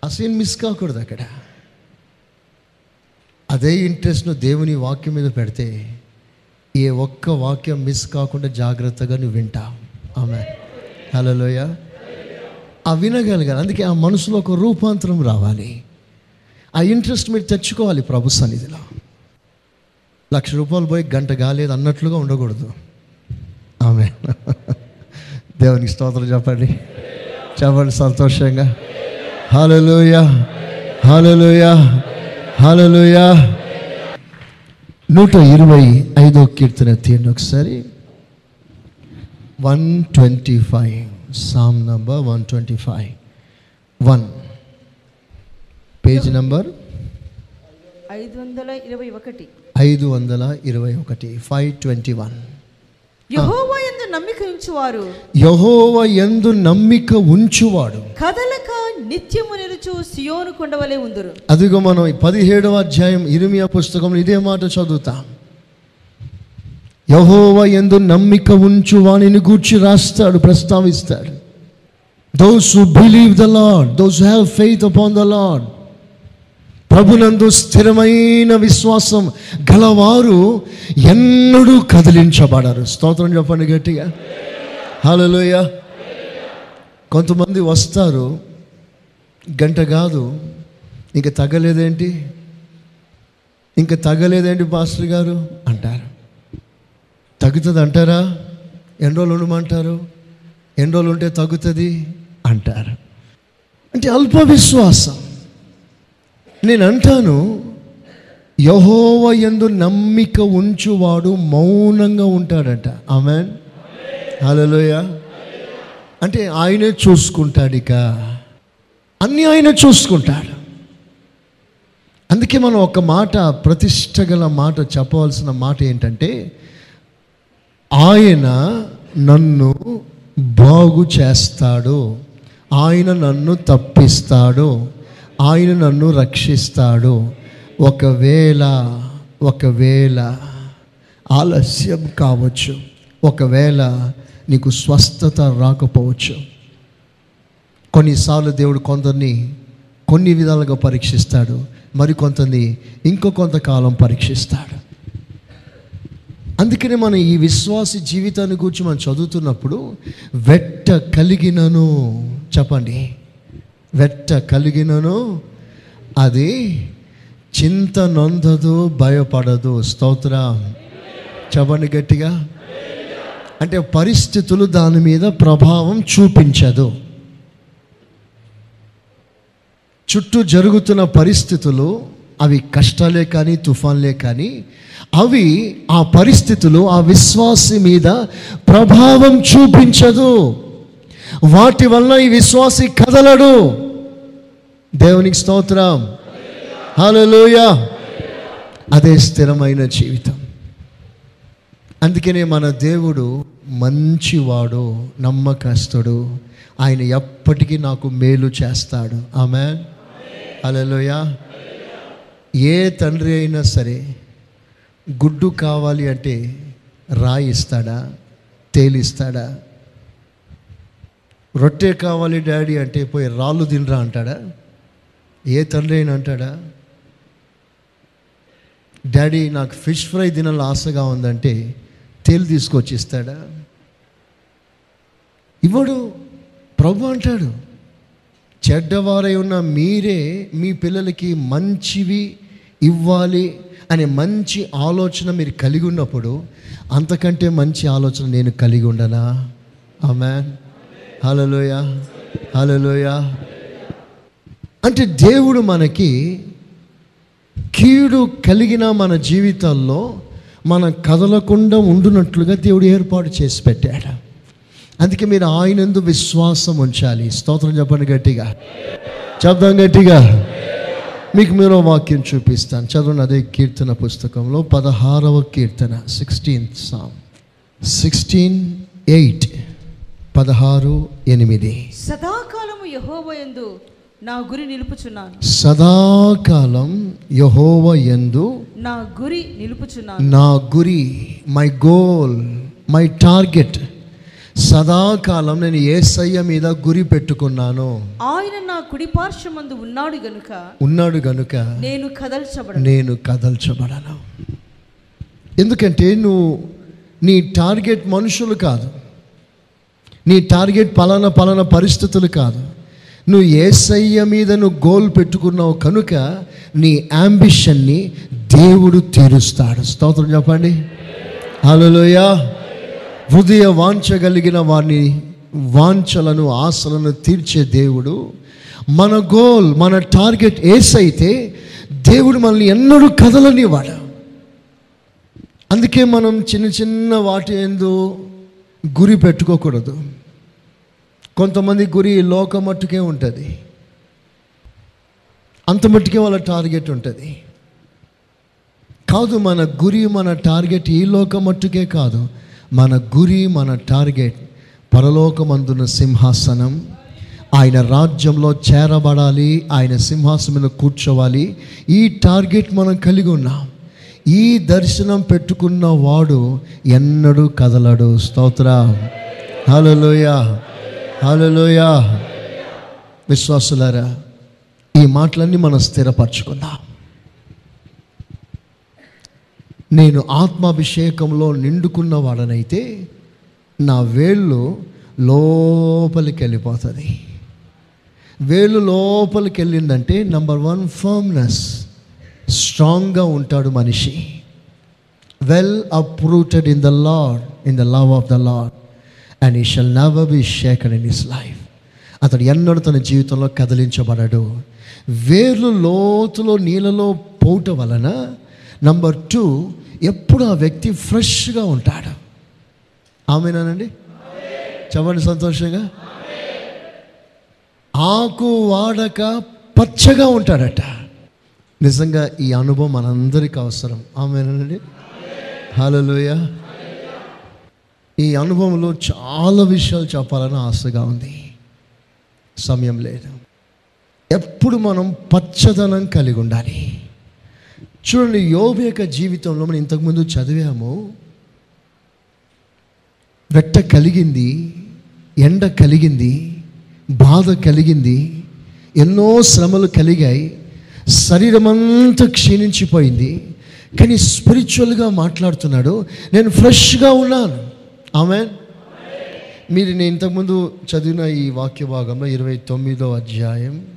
అసలు మిస్ కాకూడదు అక్కడ. అదే ఇంట్రెస్ట్ను దేవుని వాక్యం మీద పెడితే ఏ ఒక్క వాక్యం మిస్ కాకుండా జాగ్రత్తగా నువ్వు వింటావు ఆమె హలోయ ఆ వినగలగాలి. అందుకే ఆ మనసులో ఒక రూపాంతరం రావాలి. ఆ ఇంట్రెస్ట్ మీరు తెచ్చుకోవాలి ప్రభు సన్నిధిలో. లక్ష రూపాయలు పోయి గంట కాలేదు అన్నట్లుగా ఉండకూడదు. ఆమె దేవునికి స్తోత్రం చెప్పండి. చెప్పండి సంతోషంగా. హలోయ హలోయ హలోయ నూట ఇరవై ఐదో కీర్తన తీయండి ఒకసారి. One twenty five. Psalm number one twenty five. One. Page number? ఐదు వందల ఇరవై ఒకటి. ఐదు వందల ఇరవై ఒకటి ఫైవ్ ట్వంటీ వన్ యహోవా ఎందు నమ్మిక ఉంచువారు. యహోవ ఎందు నమ్మిక ఉంచువాడు. కదలక నిత్యము నిలుచు సియోను కొండవలే ఉందురు. అదిగో మనం పదిహేడవ అధ్యాయం ఇరిమియా పుస్తకంలో ఇదే మాట చదువుతాం. యహోవ ఎందు నమ్మిక ఉంచు వాణిని గూర్చి రాస్తాడు ప్రస్తావిస్తాడు. Those who believe the Lord those have faith upon the Lord ప్రభునందు స్థిరమైన విశ్వాసం గలవారు ఎన్నడూ కదిలించబడరు. స్తోత్రం చెప్పండి గట్టిగా. హలోయ కొంతమంది వస్తారు. గంట కాదు. ఇంక తగ్గలేదేంటి? ఇంక తగ్గలేదేంటి పాస్టర్ గారు? అంటారు. తగ్గుతుంది అంటారా? ఎన్ని రోజులు ఉండమంటారు? ఎన్ని రోజులు ఉంటే తగ్గుతుంది? అంటారు. అంటే అల్ప విశ్వాసం. నేను అంటాను యహోవ ఎందు నమ్మిక ఉంచువాడు మౌనంగా ఉంటాడంట. ఆమెన్. హలోయ అంటే ఆయనే చూసుకుంటాడు ఇక. అన్నీ ఆయన చూసుకుంటాడు. అందుకే మనం ఒక మాట ప్రతిష్ట గల మాట చెప్పవలసిన మాట ఏంటంటే ఆయన నన్ను బాగు చేస్తాడు. ఆయన నన్ను తప్పిస్తాడు. ఆయన నన్ను రక్షిస్తాడు. ఒకవేళ ఒకవేళ ఆలస్యం కావచ్చు ఒకవేళ నీకు స్వస్థత రాకపోవచ్చు. కొన్నిసార్లు దేవుడు కొందరిని కొన్ని విధాలుగా పరీక్షిస్తాడు మరికొంతని ఇంకో కొంతకాలం పరీక్షిస్తాడు. అందుకనే మనం ఈ విశ్వాసి జీవితాన్ని గురించి మనం చదువుతున్నప్పుడు వెట్ట కలిగినను చెప్పండి. వెట్ట కలిగినను అది చింత నొందదు భయపడదు. స్తోత్ర. చెప్పండి గట్టిగా. అంటే పరిస్థితులు దాని మీద ప్రభావం చూపించదు. చుట్టూ జరుగుతున్న పరిస్థితులు అవి కష్టాలే కానీ తుఫాన్లే కానీ అవి ఆ పరిస్థితులు ఆ విశ్వాసి మీద ప్రభావం చూపించదు. వాటి వలన ఈ విశ్వాసి కదలడు. దేవునికి స్తోత్రం. హలోయ అదే స్థిరమైన జీవితం. అందుకనే మన దేవుడు మంచివాడు నమ్మకస్తుడు. ఆయన ఎప్పటికీ నాకు మేలు చేస్తాడు. ఆమె అలలోయ ఏ తండ్రి అయినా సరే గుడ్డు కావాలి అంటే రాయి ఇస్తాడా తేలిస్తాడా? రొట్టె కావాలి డాడీ అంటే పోయి రాళ్ళు తినరా అంటాడా? ఏ తండ్రి అయినా అంటాడా? డాడీ నాకు ఫిష్ ఫ్రై తినాలని ఆశగా ఉందంటే తేలు తీసుకొచ్చి ఇస్తాడా? ఇవ్వడు ప్రభు అంటాడు చెడ్డవారై ఉన్న మీరే మీ పిల్లలకి మంచివి ఇవ్వాలి అనే మంచి ఆలోచన మీరు కలిగి ఉన్నప్పుడు అంతకంటే మంచి ఆలోచన నేను కలిగి ఉండనా? ఆమె హలోయ హలోయ అంటే దేవుడు మనకి కీడు కలిగిన మన జీవితాల్లో మనం కదలకుండా ఉండునట్లుగా దేవుడు ఏర్పాటు చేసి పెట్టాడు. అందుకే మీరు ఆయనందు విశ్వాసం ఉంచాలి. స్తోత్రం చెప్పండి గట్టిగా. చెప్దాం గట్టిగా. మీకు మీరు వాక్యం చూపిస్తాను. చదవండి అదే కీర్తన పుస్తకంలో పదహారవ కీర్తన సిక్స్టీన్త్ సామ్ సిక్స్టీన్ ఎయిట్ పదహారు ఎనిమిది. సదాకాలము యహోవయందు నా గురి నిలుపుచున్నాను. సదాకాలం యహోవ యందు నా గురి నిలుపుచున్నాను. నా గురి మై గోల్ మై టార్గెట్ సదాకాలం నేను ఏసయ్య మీద గురి పెట్టుకున్నాను. ఆయన నా కుడి పార్శ్వమందు ఉన్నాడు గనుక ఉన్నాడు గనుక నేను కదల్చబడను. నేను కదల్చబడను. ఎందుకంటే నువ్వు నీ టార్గెట్ మనుషులు కాదు. నీ టార్గెట్ పలానా పలానా పరిస్థితులు కాదు. నువ్వు ఏసయ్య మీద నువ్వు గోల్ పెట్టుకున్నావు కనుక నీ యాంబిషన్ని దేవుడు తీరుస్తాడు. స్తోత్రం చెప్పండి. హలోయ హృదయ వాంఛ కలిగిన వారిని వాంఛలను ఆశలను తీర్చే దేవుడు. మన గోల్ మన టార్గెట్ ఏసైతే దేవుడు మనల్ని ఎన్నడూ కదలనివాడు అందుకే మనం చిన్న చిన్న వాటి ఎందు గురి పెట్టుకోకూడదు. కొంతమంది గురి లోక మట్టుకే ఉంటుంది. అంత మట్టుకే వాళ్ళ టార్గెట్ ఉంటుంది. కాదు మన గురి మన టార్గెట్ ఈ లోక మట్టుకే కాదు. మన గురి మన టార్గెట్ పరలోకమందున సింహాసనం. ఆయన రాజ్యంలో చేరబడాలి ఆయన సింహాసనం మీద కూర్చోవాలి. ఈ టార్గెట్ మనం కలిగి ఉన్నాం. ఈ దర్శనం పెట్టుకున్న వాడు ఎన్నడూ కదలడు. స్తోత్ర. హలోయ హలోయ విశ్వాసులారా ఈ మాటలన్నీ మనం స్థిరపరచుకుందాం. నేను ఆత్మాభిషేకంలో నిండుకున్న వాడనైతే నా వేళ్ళు లోపలికి వెళ్ళిపోతుంది. వేలు లోపలికి వెళ్ళిందంటే నంబర్ వన్ ఫర్మ్నెస్. స్ట్రాంగ్గా ఉంటాడు మనిషి. Well uprooted in the Lord in the love of the Lord and he shall never be shaked in his life అతడు ఎన్నడూ తన జీవితంలో కదిలించబడడు. వేర్లు లోతులో నీళ్ళలో పోట వలన నంబర్ టూ ఎప్పుడు ఆ వ్యక్తి ఫ్రెష్గా ఉంటాడు. ఆమెనానండి? చెప్పండి సంతోషంగా. ఆకు వాడక పచ్చగా ఉంటాడట. నిజంగా ఈ అనుభవం మనందరికీ అవసరం. ఆమెనండి హలోయ ఈ అనుభవంలో చాలా విషయాలు చెప్పాలని ఆశగా ఉంది. సమయం లేదు. ఎప్పుడు మనం పచ్చదనం కలిగి ఉండాలి. చూడండి యోబు యొక్క జీవితంలో మనం ఇంతకుముందు చదివాము వెట్ట కలిగింది ఎండ కలిగింది బాధ కలిగింది ఎన్నో శ్రమలు కలిగాయి శరీరం అంతా క్షీణించిపోయింది. కానీ స్పిరిచువల్గా మాట్లాడుతున్నాడు. నేను ఫ్రెష్గా ఉన్నాను. ఆమె మీరు నేను ఇంతకుముందు చదివిన ఈ వాక్య భాగంలో ఇరవై తొమ్మిదో అధ్యాయం.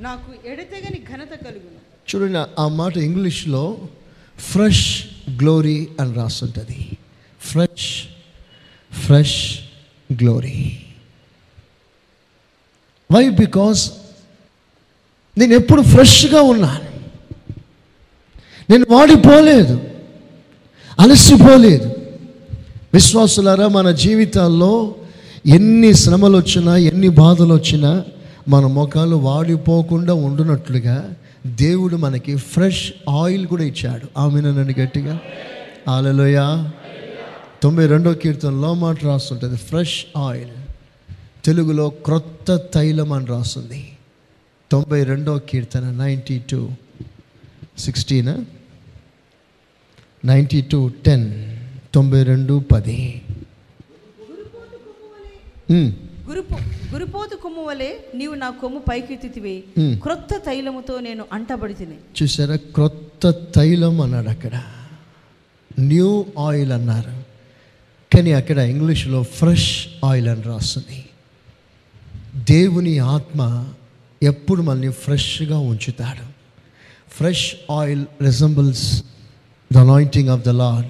నాకు ఎడతెగని ఘనత కలుగును. చూడండి ఆ మాట ఇంగ్లీష్లో ఫ్రెష్ గ్లోరీ అని రాస్తుంటుంది fresh fresh glory. Why because నేను ఎప్పుడు ఫ్రెష్గా ఉన్నాను. నేను వాడిపోలేదు. అలసిపోలేదు. విశ్వాసులారా మన జీవితాల్లో ఎన్ని శ్రమలు వచ్చినా ఎన్ని బాధలు వచ్చినా మన ముఖాలు వాడిపోకుండా ఉండునట్లుగా దేవుడు మనకి ఫ్రెష్ ఆయిల్ కూడా ఇచ్చాడు. ఆమెనండి గట్టిగా. ఆలలోయ తొంభై రెండో కీర్తనలో మాట రాస్తుంటుంది ఫ్రెష్ ఆయిల్. తెలుగులో క్రొత్త తైలం అని రాస్తుంది. తొంభై రెండో కీర్తన ninety two sixteen ninety two ten తొంభై రెండు పది. గురుపో గురుపోతు కొమ్ము వలె నీవు నా కొమ్ము పైకెత్తితివి. Hmm. క్రొత్త తైలముతో నేను అంటబడి తిని చూసారా క్రొత్త తైలం అన్నాడు అక్కడ. న్యూ ఆయిల్ అన్నారు. కానీ అక్కడ ఇంగ్లీష్లో ఫ్రెష్ ఆయిల్ అని రాస్తుంది. దేవుని ఆత్మ ఎప్పుడు మనల్ని ఫ్రెష్గా ఉంచుతాడు. Fresh oil resembles the anointing of the Lord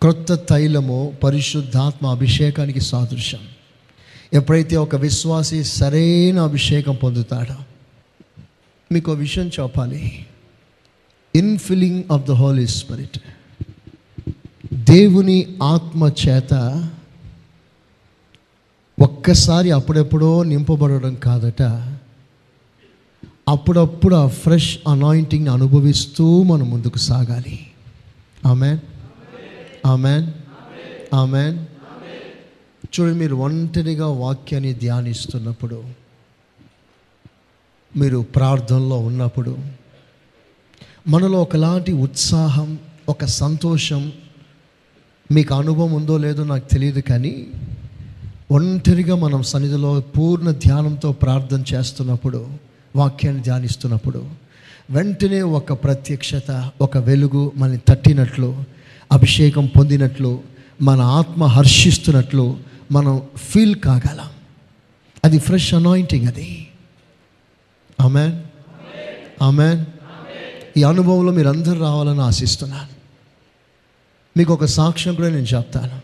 క్రొత్త తైలము పరిశుద్ధాత్మ అభిషేకానికి సాదృశ్యం. ఎప్పుడైతే ఒక విశ్వాసి సరైన అభిషేకం పొందుతాడో మీకు విషయం చెప్పాలి. Infilling of the holy spirit దేవుని ఆత్మ చేత ఒక్కసారి అప్పుడెప్పుడో నింపబడడం కాదట. అప్పుడప్పుడు ఆ ఫ్రెష్ అనాయింటింగ్ అనుభవిస్తూ మనం ముందుకు సాగాలి. ఆమెన్. ఆమెన్. ఆమెన్. చూడండి మీరు ఒంటరిగా వాక్యాన్ని ధ్యానిస్తున్నప్పుడు మీరు ప్రార్థనలో ఉన్నప్పుడు మనలో ఒకలాంటి ఉత్సాహం ఒక సంతోషం మీకు అనుభవం ఉందో లేదో నాకు తెలియదు కానీ ఒంటరిగా మనం సన్నిధిలో పూర్ణ ధ్యానంతో ప్రార్థన చేస్తున్నప్పుడు వాక్యాన్ని ధ్యానిస్తున్నప్పుడు వెంటనే ఒక ప్రత్యక్షత ఒక వెలుగు మనని తట్టినట్లు అభిషేకం పొందినట్లు మన ఆత్మ హర్షిస్తున్నట్లు మనం ఫీల్ కాగలం. అది ఫ్రెష్ అనాయింటింగ్ అది. ఆమెన్. ఆమెన్. ఈ అనుభవంలో మీరు అందరూ రావాలని ఆశిస్తున్నాను. మీకు ఒక సాక్ష్యం కూడా నేను చెప్తాను.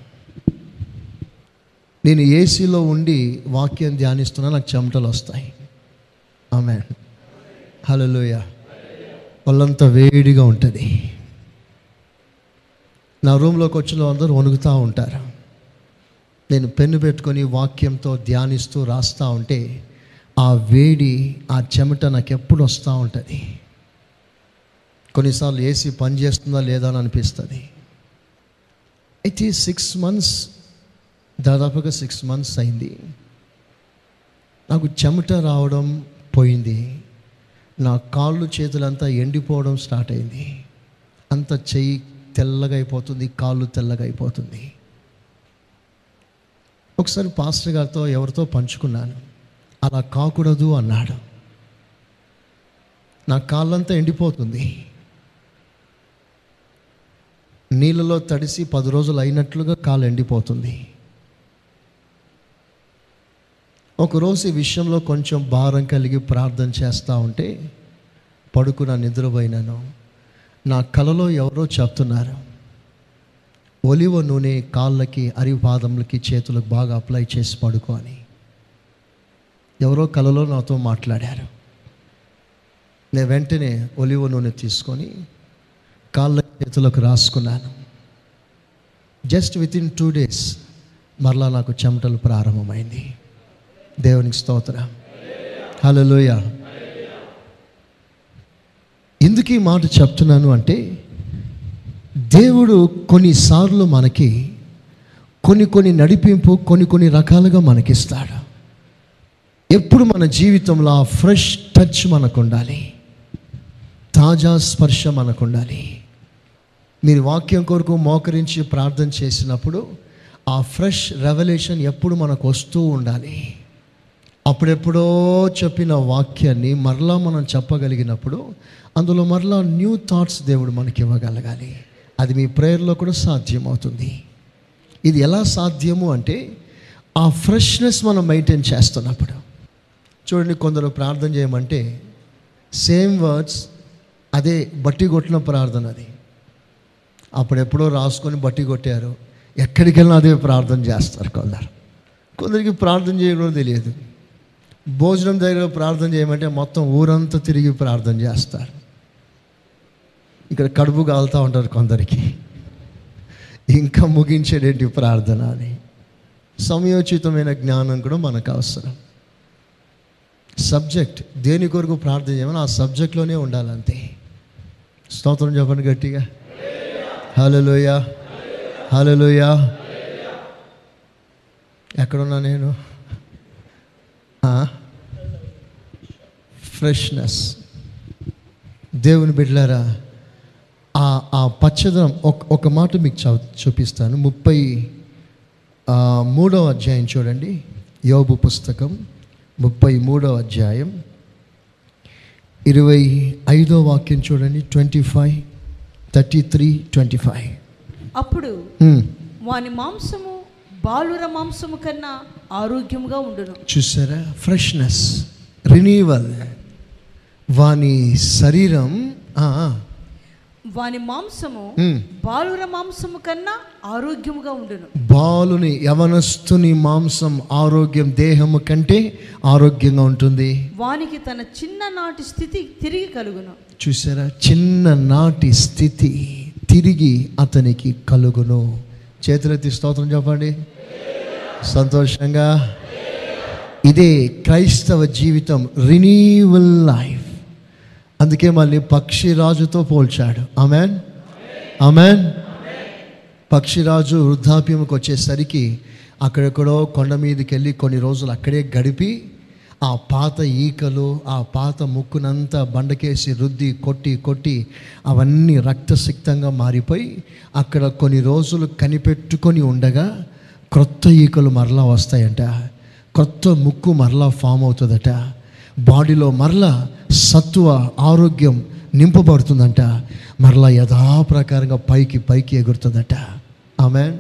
నేను ఏసీలో ఉండి వాక్యం ధ్యానిస్తున్నా నాకు చెమటలు వస్తాయి. ఆమె హలోయ వాళ్ళంతా వేడిగా ఉంటుంది. నా రూమ్లోకి వచ్చిన అందరూ వణుకుతూ ఉంటారు. నేను పెన్ను పెట్టుకొని వాక్యంతో ధ్యానిస్తూ రాస్తూ ఉంటే ఆ వేడి ఆ చెమట నాకు ఎప్పుడు వస్తూ ఉంటుంది. కొన్నిసార్లు ఏసీ పని చేస్తుందా లేదా అని అనిపిస్తుంది. అయితే సిక్స్ మంత్స్ దాదాపుగా సిక్స్ మంత్స్ అయింది. నాకు చెమట రావడం పోయింది. నా కాళ్ళు చేతులంతా ఎండిపోవడం స్టార్ట్ అయింది. అంత చెయ్యి తెల్లగా అయిపోతుంది కాళ్ళు తెల్లగా అయిపోతుంది. ఒకసారి పాస్టర్ గారితో ఎవరితో పంచుకున్నాను. అలా కాకూడదు అన్నాడు. నా కాళ్ళంతా ఎండిపోతుంది. నీళ్ళలో తడిసి పది రోజులు అయినట్లుగా కాలు ఎండిపోతుంది. ఒకరోజు ఈ విషయంలో కొంచెం భారం కలిగి ప్రార్థన చేస్తూ ఉంటే పడుకున్న నిద్రపోయినాను. నా కలలో ఎవరో చెప్తున్నారు ఒలివ నూనె కాళ్ళకి అరిపాదములకి చేతులకు బాగా అప్లై చేసి పడుకో అని. ఎవరో కలలో నాతో మాట్లాడారు. నేను వెంటనే ఒలివ నూనె తీసుకొని కాళ్ళ చేతులకు రాసుకున్నాను. Just within two days మరలా నాకు చెమటలు ప్రారంభమైంది. దేవునికి స్తోత్ర. హలోయ ఎందుకు ఈ మాట చెప్తున్నాను అంటే దేవుడు కొన్నిసార్లు మనకి కొన్ని కొన్ని నడిపింపు కొన్ని కొన్ని రకాలుగా మనకిస్తాడు. ఎప్పుడు మన జీవితంలో ఆ ఫ్రెష్ టచ్ మనకు ఉండాలి తాజా స్పర్శ మనకు ఉండాలి మీరు వాక్యం కొరకు మోకరించి ప్రార్థన చేసినప్పుడు ఆ ఫ్రెష్ రెవల్యూషన్ ఎప్పుడు మనకు వస్తూ ఉండాలి. అప్పుడెప్పుడో చెప్పిన వాక్యాన్ని మరలా మనం చెప్పగలిగినప్పుడు అందులో మరలా న్యూ థాట్స్ దేవుడు మనకి ఇవ్వగలగాలి. అది మీ ప్రేయర్లో కూడా సాధ్యమవుతుంది. ఇది ఎలా సాధ్యము అంటే ఆ ఫ్రెష్నెస్ మనం మెయింటైన్ చేస్తున్నప్పుడు. చూడండి కొందరు ప్రార్థన చేయమంటే సేమ్ వర్డ్స్ అదే బట్టి కొట్టిన ప్రార్థన అది. అప్పుడెప్పుడో రాసుకొని బట్టి కొట్టారు. ఎక్కడికి వెళ్ళినా అదే ప్రార్థన చేస్తారు కొందరు. కొందరికి ప్రార్థన చేయడం తెలియదు. భోజనం దగ్గర ప్రార్థన చేయమంటే మొత్తం ఊరంతా తిరిగి ప్రార్థన చేస్తారు. ఇక్కడ కడుపు కాలుతూ ఉంటారు కొందరికి. ఇంకా ముగించేటంటి ప్రార్థన అని. సమయోచితమైన జ్ఞానం కూడా మనకు అవసరం. సబ్జెక్ట్ దేని కొరకు ప్రార్థన చేయమని ఆ సబ్జెక్ట్లోనే ఉండాలంతే. స్తోత్రం చెప్పండి గట్టిగా. హలోయ హలోయ ఎక్కడున్నా నేను? ఫ్రెష్నెస్ దేవుని బిడ్డలారా ఆ ఆ పచ్చదనం ఒక ఒక మాట మీకు చూ చూపిస్తాను. ముప్పై మూడవ అధ్యాయం చూడండి. యోబు పుస్తకం ముప్పై మూడవ అధ్యాయం. ఇరవై ఐదో వాక్యం చూడండి. Twenty five thirty three twenty five. అప్పుడు వాని మాంసము బాలుర మాంసము కన్నా ఆరోగ్యముగా ఉండును. చూసారా? ఫ్రెష్నెస్ రినీవల్ వాని శరీరం వాని మాంసము. బాలుర మాంసము కన్నా ఆరోగ్యముగా ఉండును. బాలుని యవనస్తుని మాంసం ఆరోగ్యం దేహము కంటే ఆరోగ్యంగా ఉంటుంది. వానికి తన చిన్ననాటి స్థితి తిరిగి కలుగును. చూసారా? చిన్ననాటి స్థితి తిరిగి అతనికి కలుగును. చేతులెత్తి స్తోత్రం చెప్పండి. సంతోషంగా? ఇదే క్రైస్తవ జీవితం రినీవల్ లైఫ్ అందుకే మళ్ళీ పక్షిరాజుతో పోల్చాడు. ఆమెన్? ఆమెన్? పక్షిరాజు వృద్ధాప్యంకి వచ్చేసరికి అక్కడెక్కడో కొండ మీదకి వెళ్ళి కొన్ని రోజులు అక్కడే గడిపి ఆ పాత ఈకలు ఆ పాత ముక్కునంతా బండకేసి రుద్ది కొట్టి కొట్టి అవన్నీ రక్తసిక్తంగా మారిపోయి అక్కడ కొన్ని రోజులు కనిపెట్టుకొని ఉండగా క్రొత్త ఈకలు మరలా వస్తాయంట. క్రొత్త ముక్కు మరలా ఫామ్ అవుతుందట. బాడీలో మరలా సత్వ ఆరోగ్యం నింపబడుతుందంట. మరలా యథాప్రకారంగా పైకి పైకి ఎగురుతుందట. ఆమె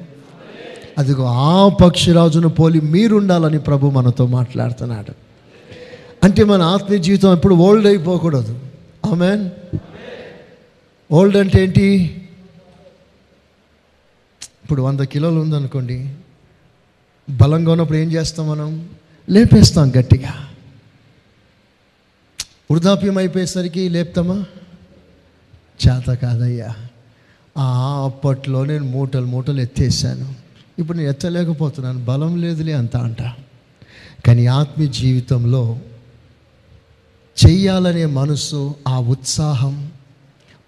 అదిగో ఆ పక్షిరాజును పోలి మీరుండాలని ప్రభు మనతో మాట్లాడుతున్నాడు. అంటే మన ఆత్మీయ జీవితం ఎప్పుడు ఓల్డ్ అయిపోకూడదు. ఆమె ఓల్డ్ అంటే ఏంటి? ఇప్పుడు వంద కిలోలు ఉందనుకోండి. బలంగా ఉన్నప్పుడు ఏం చేస్తాం మనం? లేపేస్తాం గట్టిగా. వృద్ధాప్యం అయిపోయేసరికి లేపుతామా? చేత కాదయ్యా. ఆ అప్పట్లో నేను మూటలు మూటలు ఎత్తేసాను. ఇప్పుడు నేను ఎత్తలేకపోతున్నాను. బలం లేదులే అంత అంట. కానీ ఆత్మీయ జీవితంలో చెయ్యాలనే మనసు ఆ ఉత్సాహం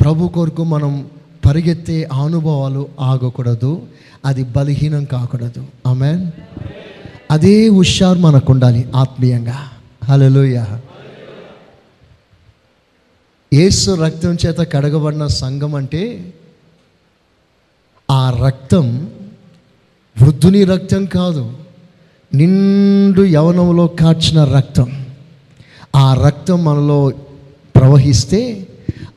ప్రభు కొరకు మనం పరిగెత్తే అనుభవాలు ఆగకూడదు. అది బలహీనం కాకూడదు. ఆమె అదే హుషారు మనకు ఉండాలి ఆత్మీయంగా. హలోయ ఏసు రక్తం చేత కడగబడిన సంఘం అంటే ఆ రక్తం వృద్ధుని రక్తం కాదు నిండు యవనంలో కాచిన రక్తం. ఆ రక్తం మనలో ప్రవహిస్తే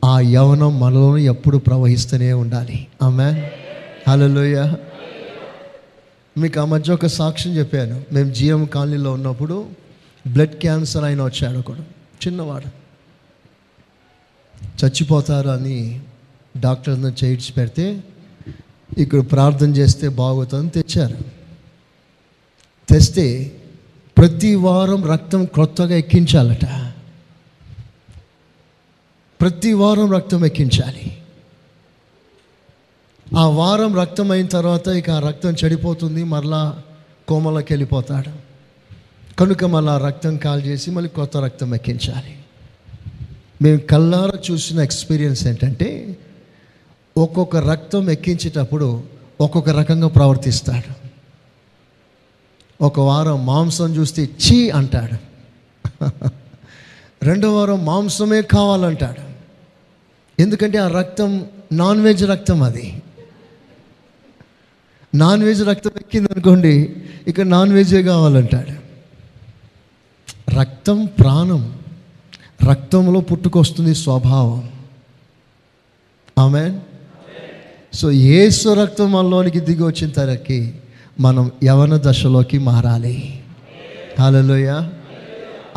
ఆ యవనం మనలో ఎప్పుడు ప్రవహిస్తూనే ఉండాలి. ఆమె హలోయ మీకు ఆ మధ్య ఒక సాక్ష్యం చెప్పాను. మేము జిఎం కాలనీలో ఉన్నప్పుడు బ్లడ్ క్యాన్సర్ ఆయన వచ్చాడు ఒకడు చిన్నవాడు. చచ్చిపోతారు అని డాక్టర్ చేయించి పెడితే ఇక్కడ ప్రార్థన చేస్తే బాగుతుందని తెచ్చారు. తెస్తే ప్రతి వారం రక్తం క్రొత్తగా ఎక్కించాలట. ప్రతి వారం రక్తం ఎక్కించాలి. ఆ వారం రక్తం అయిన తర్వాత ఇక ఆ రక్తం చెడిపోతుంది మరలా కోమలోకి వెళ్ళిపోతాడు. కనుక మళ్ళీ ఆ రక్తం కాల్ చేసి మళ్ళీ కొత్త రక్తం ఎక్కించాలి. మేము కల్లారా చూసిన ఎక్స్పీరియన్స్ ఏంటంటే ఒక్కొక్క రక్తం ఎక్కించేటప్పుడు ఒక్కొక్క రకంగా ప్రవర్తిస్తాడు. ఒక వారం మాంసం చూస్తే చీ అంటాడు. రెండో వారం మాంసమే కావాలంటాడు. ఎందుకంటే ఆ రక్తం నాన్ వెజ్ రక్తం అది. నాన్ వెజ్ రక్తం ఎక్కింది అనుకోండి ఇక నాన్ వెజే కావాలంటాడు. రక్తం ప్రాణం. రక్తంలో పుట్టుకొస్తుంది స్వభావం. ఆమె సో ఏసు రక్తం మనలోనికి దిగి వచ్చిన తరకి మనం యవన దశలోకి మారాలి. హలోయ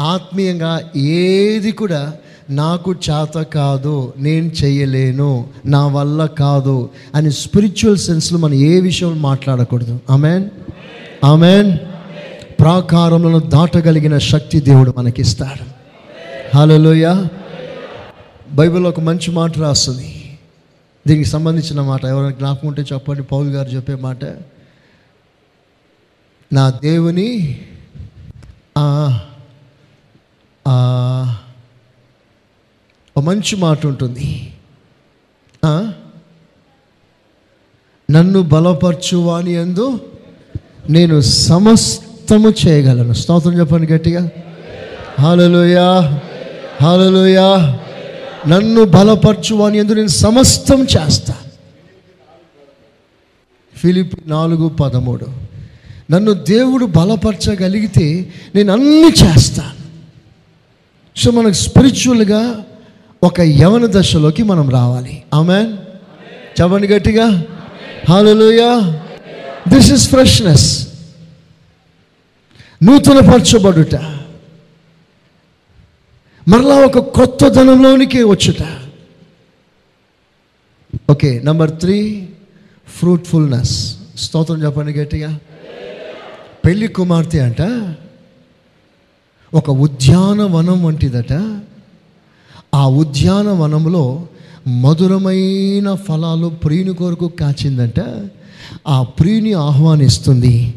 ఆత్మీయంగా ఏది కూడా నాకు చేత కాదు నేను చేయలేను నా వల్ల కాదు అని స్పిరిచువల్ సెన్స్లో మనం ఏ విషయం మాట్లాడకూడదు. ఆమెన్ ఆమెన్ ప్రాకారములను దాటగలిగిన శక్తి దేవుడు మనకిస్తాడు. హలోయ బైబిల్లో ఒక మంచి మాట రాస్తుంది. దీనికి సంబంధించిన మాట ఎవరైనా జ్ఞాపకం ఉంటే చెప్పండి. పౌల్ గారు చెప్పే మాట నా దేవుని ఆ, ఆ, ఒక మంచి మాట ఉంటుంది. నన్ను బలపరచువాని ఎందు నేను సమస్తము చేయగలను. స్తోత్రం చెప్పండి గట్టిగా. హాలలోయా హాలలోయా నన్ను బలపరచువాని ఎందు నేను సమస్తం చేస్తా. ఫిలిప్ నాలుగు పదమూడు. నన్ను దేవుడు బలపరచగలిగితే నేను అన్ని చేస్తాను. సో మనకు స్పిరిచువల్గా ఒక యవన దశలోకి మనం రావాలి. ఆమె చెప్పండి గట్టిగా. హాలలుయా దిస్ ఇస్ ఫ్రెష్నెస్ నూతనపరచబడుట. మరలా ఒక కొత్త ధనంలోనికి వచ్చుట. ఓకే నంబర్ త్రీ ఫ్రూట్ఫుల్నెస్ స్తోత్రం చెప్పండి గట్టిగా. పెళ్ళి కుమార్తె అంట. ఒక ఉద్యానవనం వంటిదట. ఆ ఉద్యానవనంలో మధురమైన ఫలాలు ప్రియుని కొరకు కాచిందంట. ఆ ప్రియుని ఆహ్వానిస్తుంది.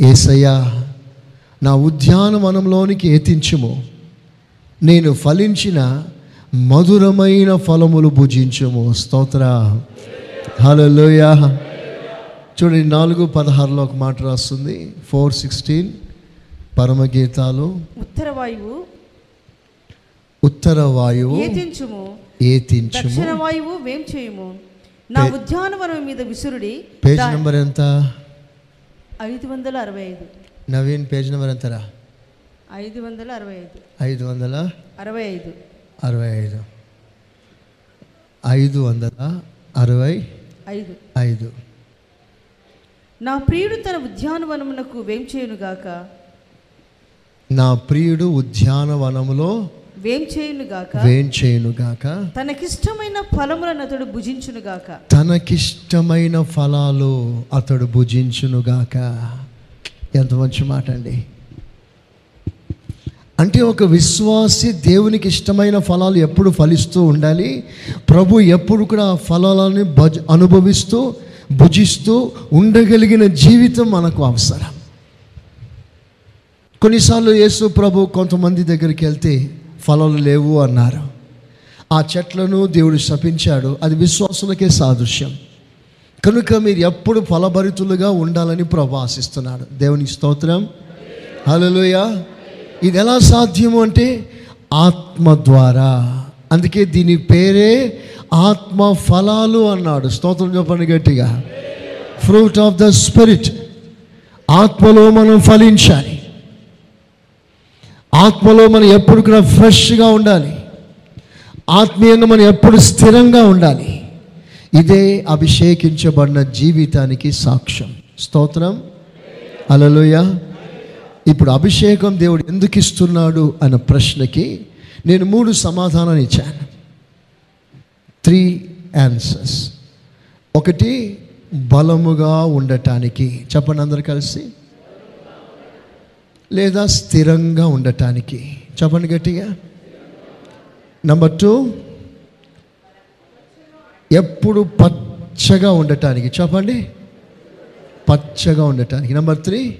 ఏసయ్యా నా ఉద్యానవనంలోనికి ఏతించుము. నేను ఫలించిన మధురమైన ఫలములు భుజించము. స్తోత్ర. హలోయ చూడండి నాలుగు పదహారులో ఒక మాట రాస్తుంది. Four sixteen పరమగీతాలు. ఉత్తర వాయువు ఉత్తర వాయువు ఏతించుము. ఏతించుము. దక్షిణ వాయువు వేం చేయుము? నా ఉద్యానవనం మీద విసురుడి. పేజ్ నెంబర్ ఎంత? ఐదు వందల అరవై ఐదు. నవీన్ పేజ్ నెంబర్ ఎంతరా ఐదు వందల అరవై ఐదు. ఐదు వందల అరవై ఐదు. అరవై ఐదు. ఐదు వందల అరవై ఐదు ఐదు. నా ప్రియుడు తన ఉద్యానవనమునకు వేం చేయునుగాక? నా ప్రియుడు ఉద్యానవనములో వేం చేయునుగాక తనకిష్టమైన ఫలములను అతడు భుజించునుగాక తనకిష్టమైన ఫలాలు అతడు భుజించునుగాక ఎంత మంచి మాట అండి అంటే ఒక విశ్వాసి దేవునికి ఇష్టమైన ఫలాలు ఎప్పుడు ఫలిస్తూ ఉండాలి. ప్రభు ఎప్పుడు కూడా ఆ ఫలాలని భజ అనుభవిస్తూ భుజిస్తూ ఉండగలిగిన జీవితం మనకు అవసరం. కొన్నిసార్లు యేసు ప్రభు కొంతమంది దగ్గరికి వెళ్తే ఫలాలు లేవు అన్నారు. ఆ చెట్లను దేవుడు శపించాడు. అది విశ్వాసులకే సాదృశ్యం. కనుక మీరు ఎప్పుడు ఫలభరితులుగా ఉండాలని ప్రభు ఆశిస్తున్నాడు. దేవునికి స్తోత్రం. హలోయ ఇది ఎలా సాధ్యము అంటే ఆత్మ ద్వారా. అందుకే దీని పేరే ఆత్మ ఫలాలు అన్నాడు. స్తోత్రం చెప్పండి గట్టిగా. Fruit of the spirit. ఆత్మలో మనం ఫలించాలి. ఆత్మలో మనం ఎప్పుడు కూడా ఫ్రెష్గా ఉండాలి. ఆత్మీయంగా మనం ఎప్పుడు స్థిరంగా ఉండాలి. ఇదే అభిషేకించబడిన జీవితానికి సాక్ష్యం. స్తోత్రం. అలలోయ ఇప్పుడు అభిషేకం దేవుడు ఎందుకు ఇస్తున్నాడు అన్న ప్రశ్నకి నేను మూడు సమాధానాలు ఇచ్చాను. Three answers. ఒకటి బలముగా ఉండటానికి. చెప్పండి అందరు కలిసి. లేదా స్థిరంగా ఉండటానికి? చెప్పండి గట్టిగా. నంబర్ టూ ఎప్పుడు పచ్చగా ఉండటానికి? చెప్పండి. పచ్చగా ఉండటానికి. నెంబర్ త్రీ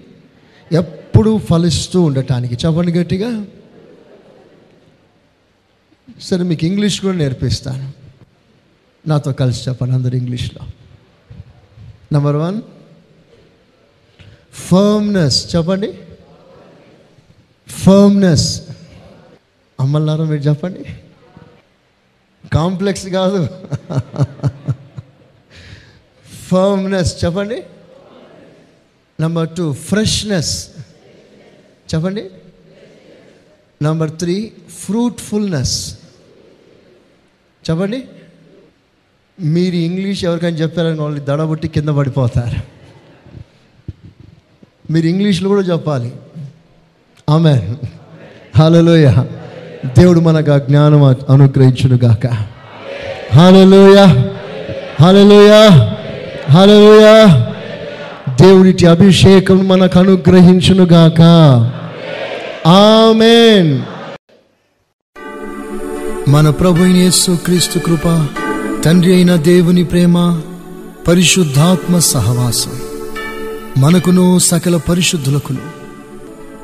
ఎప్పుడు ఫలిస్తూ ఉండటానికి? చెప్పండి గట్టిగా. సరే మీకు ఇంగ్లీష్ కూడా నేర్పిస్తాను. నాతో కలిసి చెప్పండి అందరు ఇంగ్లీష్లో. నెంబర్ వన్ ఫర్మ్నెస్ చెప్పండి. ఫర్మ్నెస్ అమ్మల్లారా మీరు చెప్పండి. కాంప్లెక్స్ కాదు. ఫర్మ్నెస్ చెప్పండి. నెంబర్ టూ ఫ్రెష్నెస్ చెప్పండి. నెంబర్ త్రీ ఫ్రూట్ఫుల్నెస్ చెప్పండి. మీరు ఇంగ్లీష్ ఎవరికైనా చెప్పారని వాళ్ళు దడబుట్టి కింద పడిపోతారు. మీరు ఇంగ్లీష్లో కూడా చెప్పాలి. ఆమె హలోయ దేవుడు మనకు ఆ జ్ఞానం అనుగ్రహించును గాక హలోయ హలోయ హలోయ దేవుడిటి అభిషేకం మనకు అనుగ్రహించును గాక ఆమెన్. మన ప్రభు యేసు క్రీస్తు కృప తండ్రి అయిన దేవుని ప్రేమ పరిశుద్ధాత్మ సహవాసం. మనకును సకల పరిశుద్ధులకును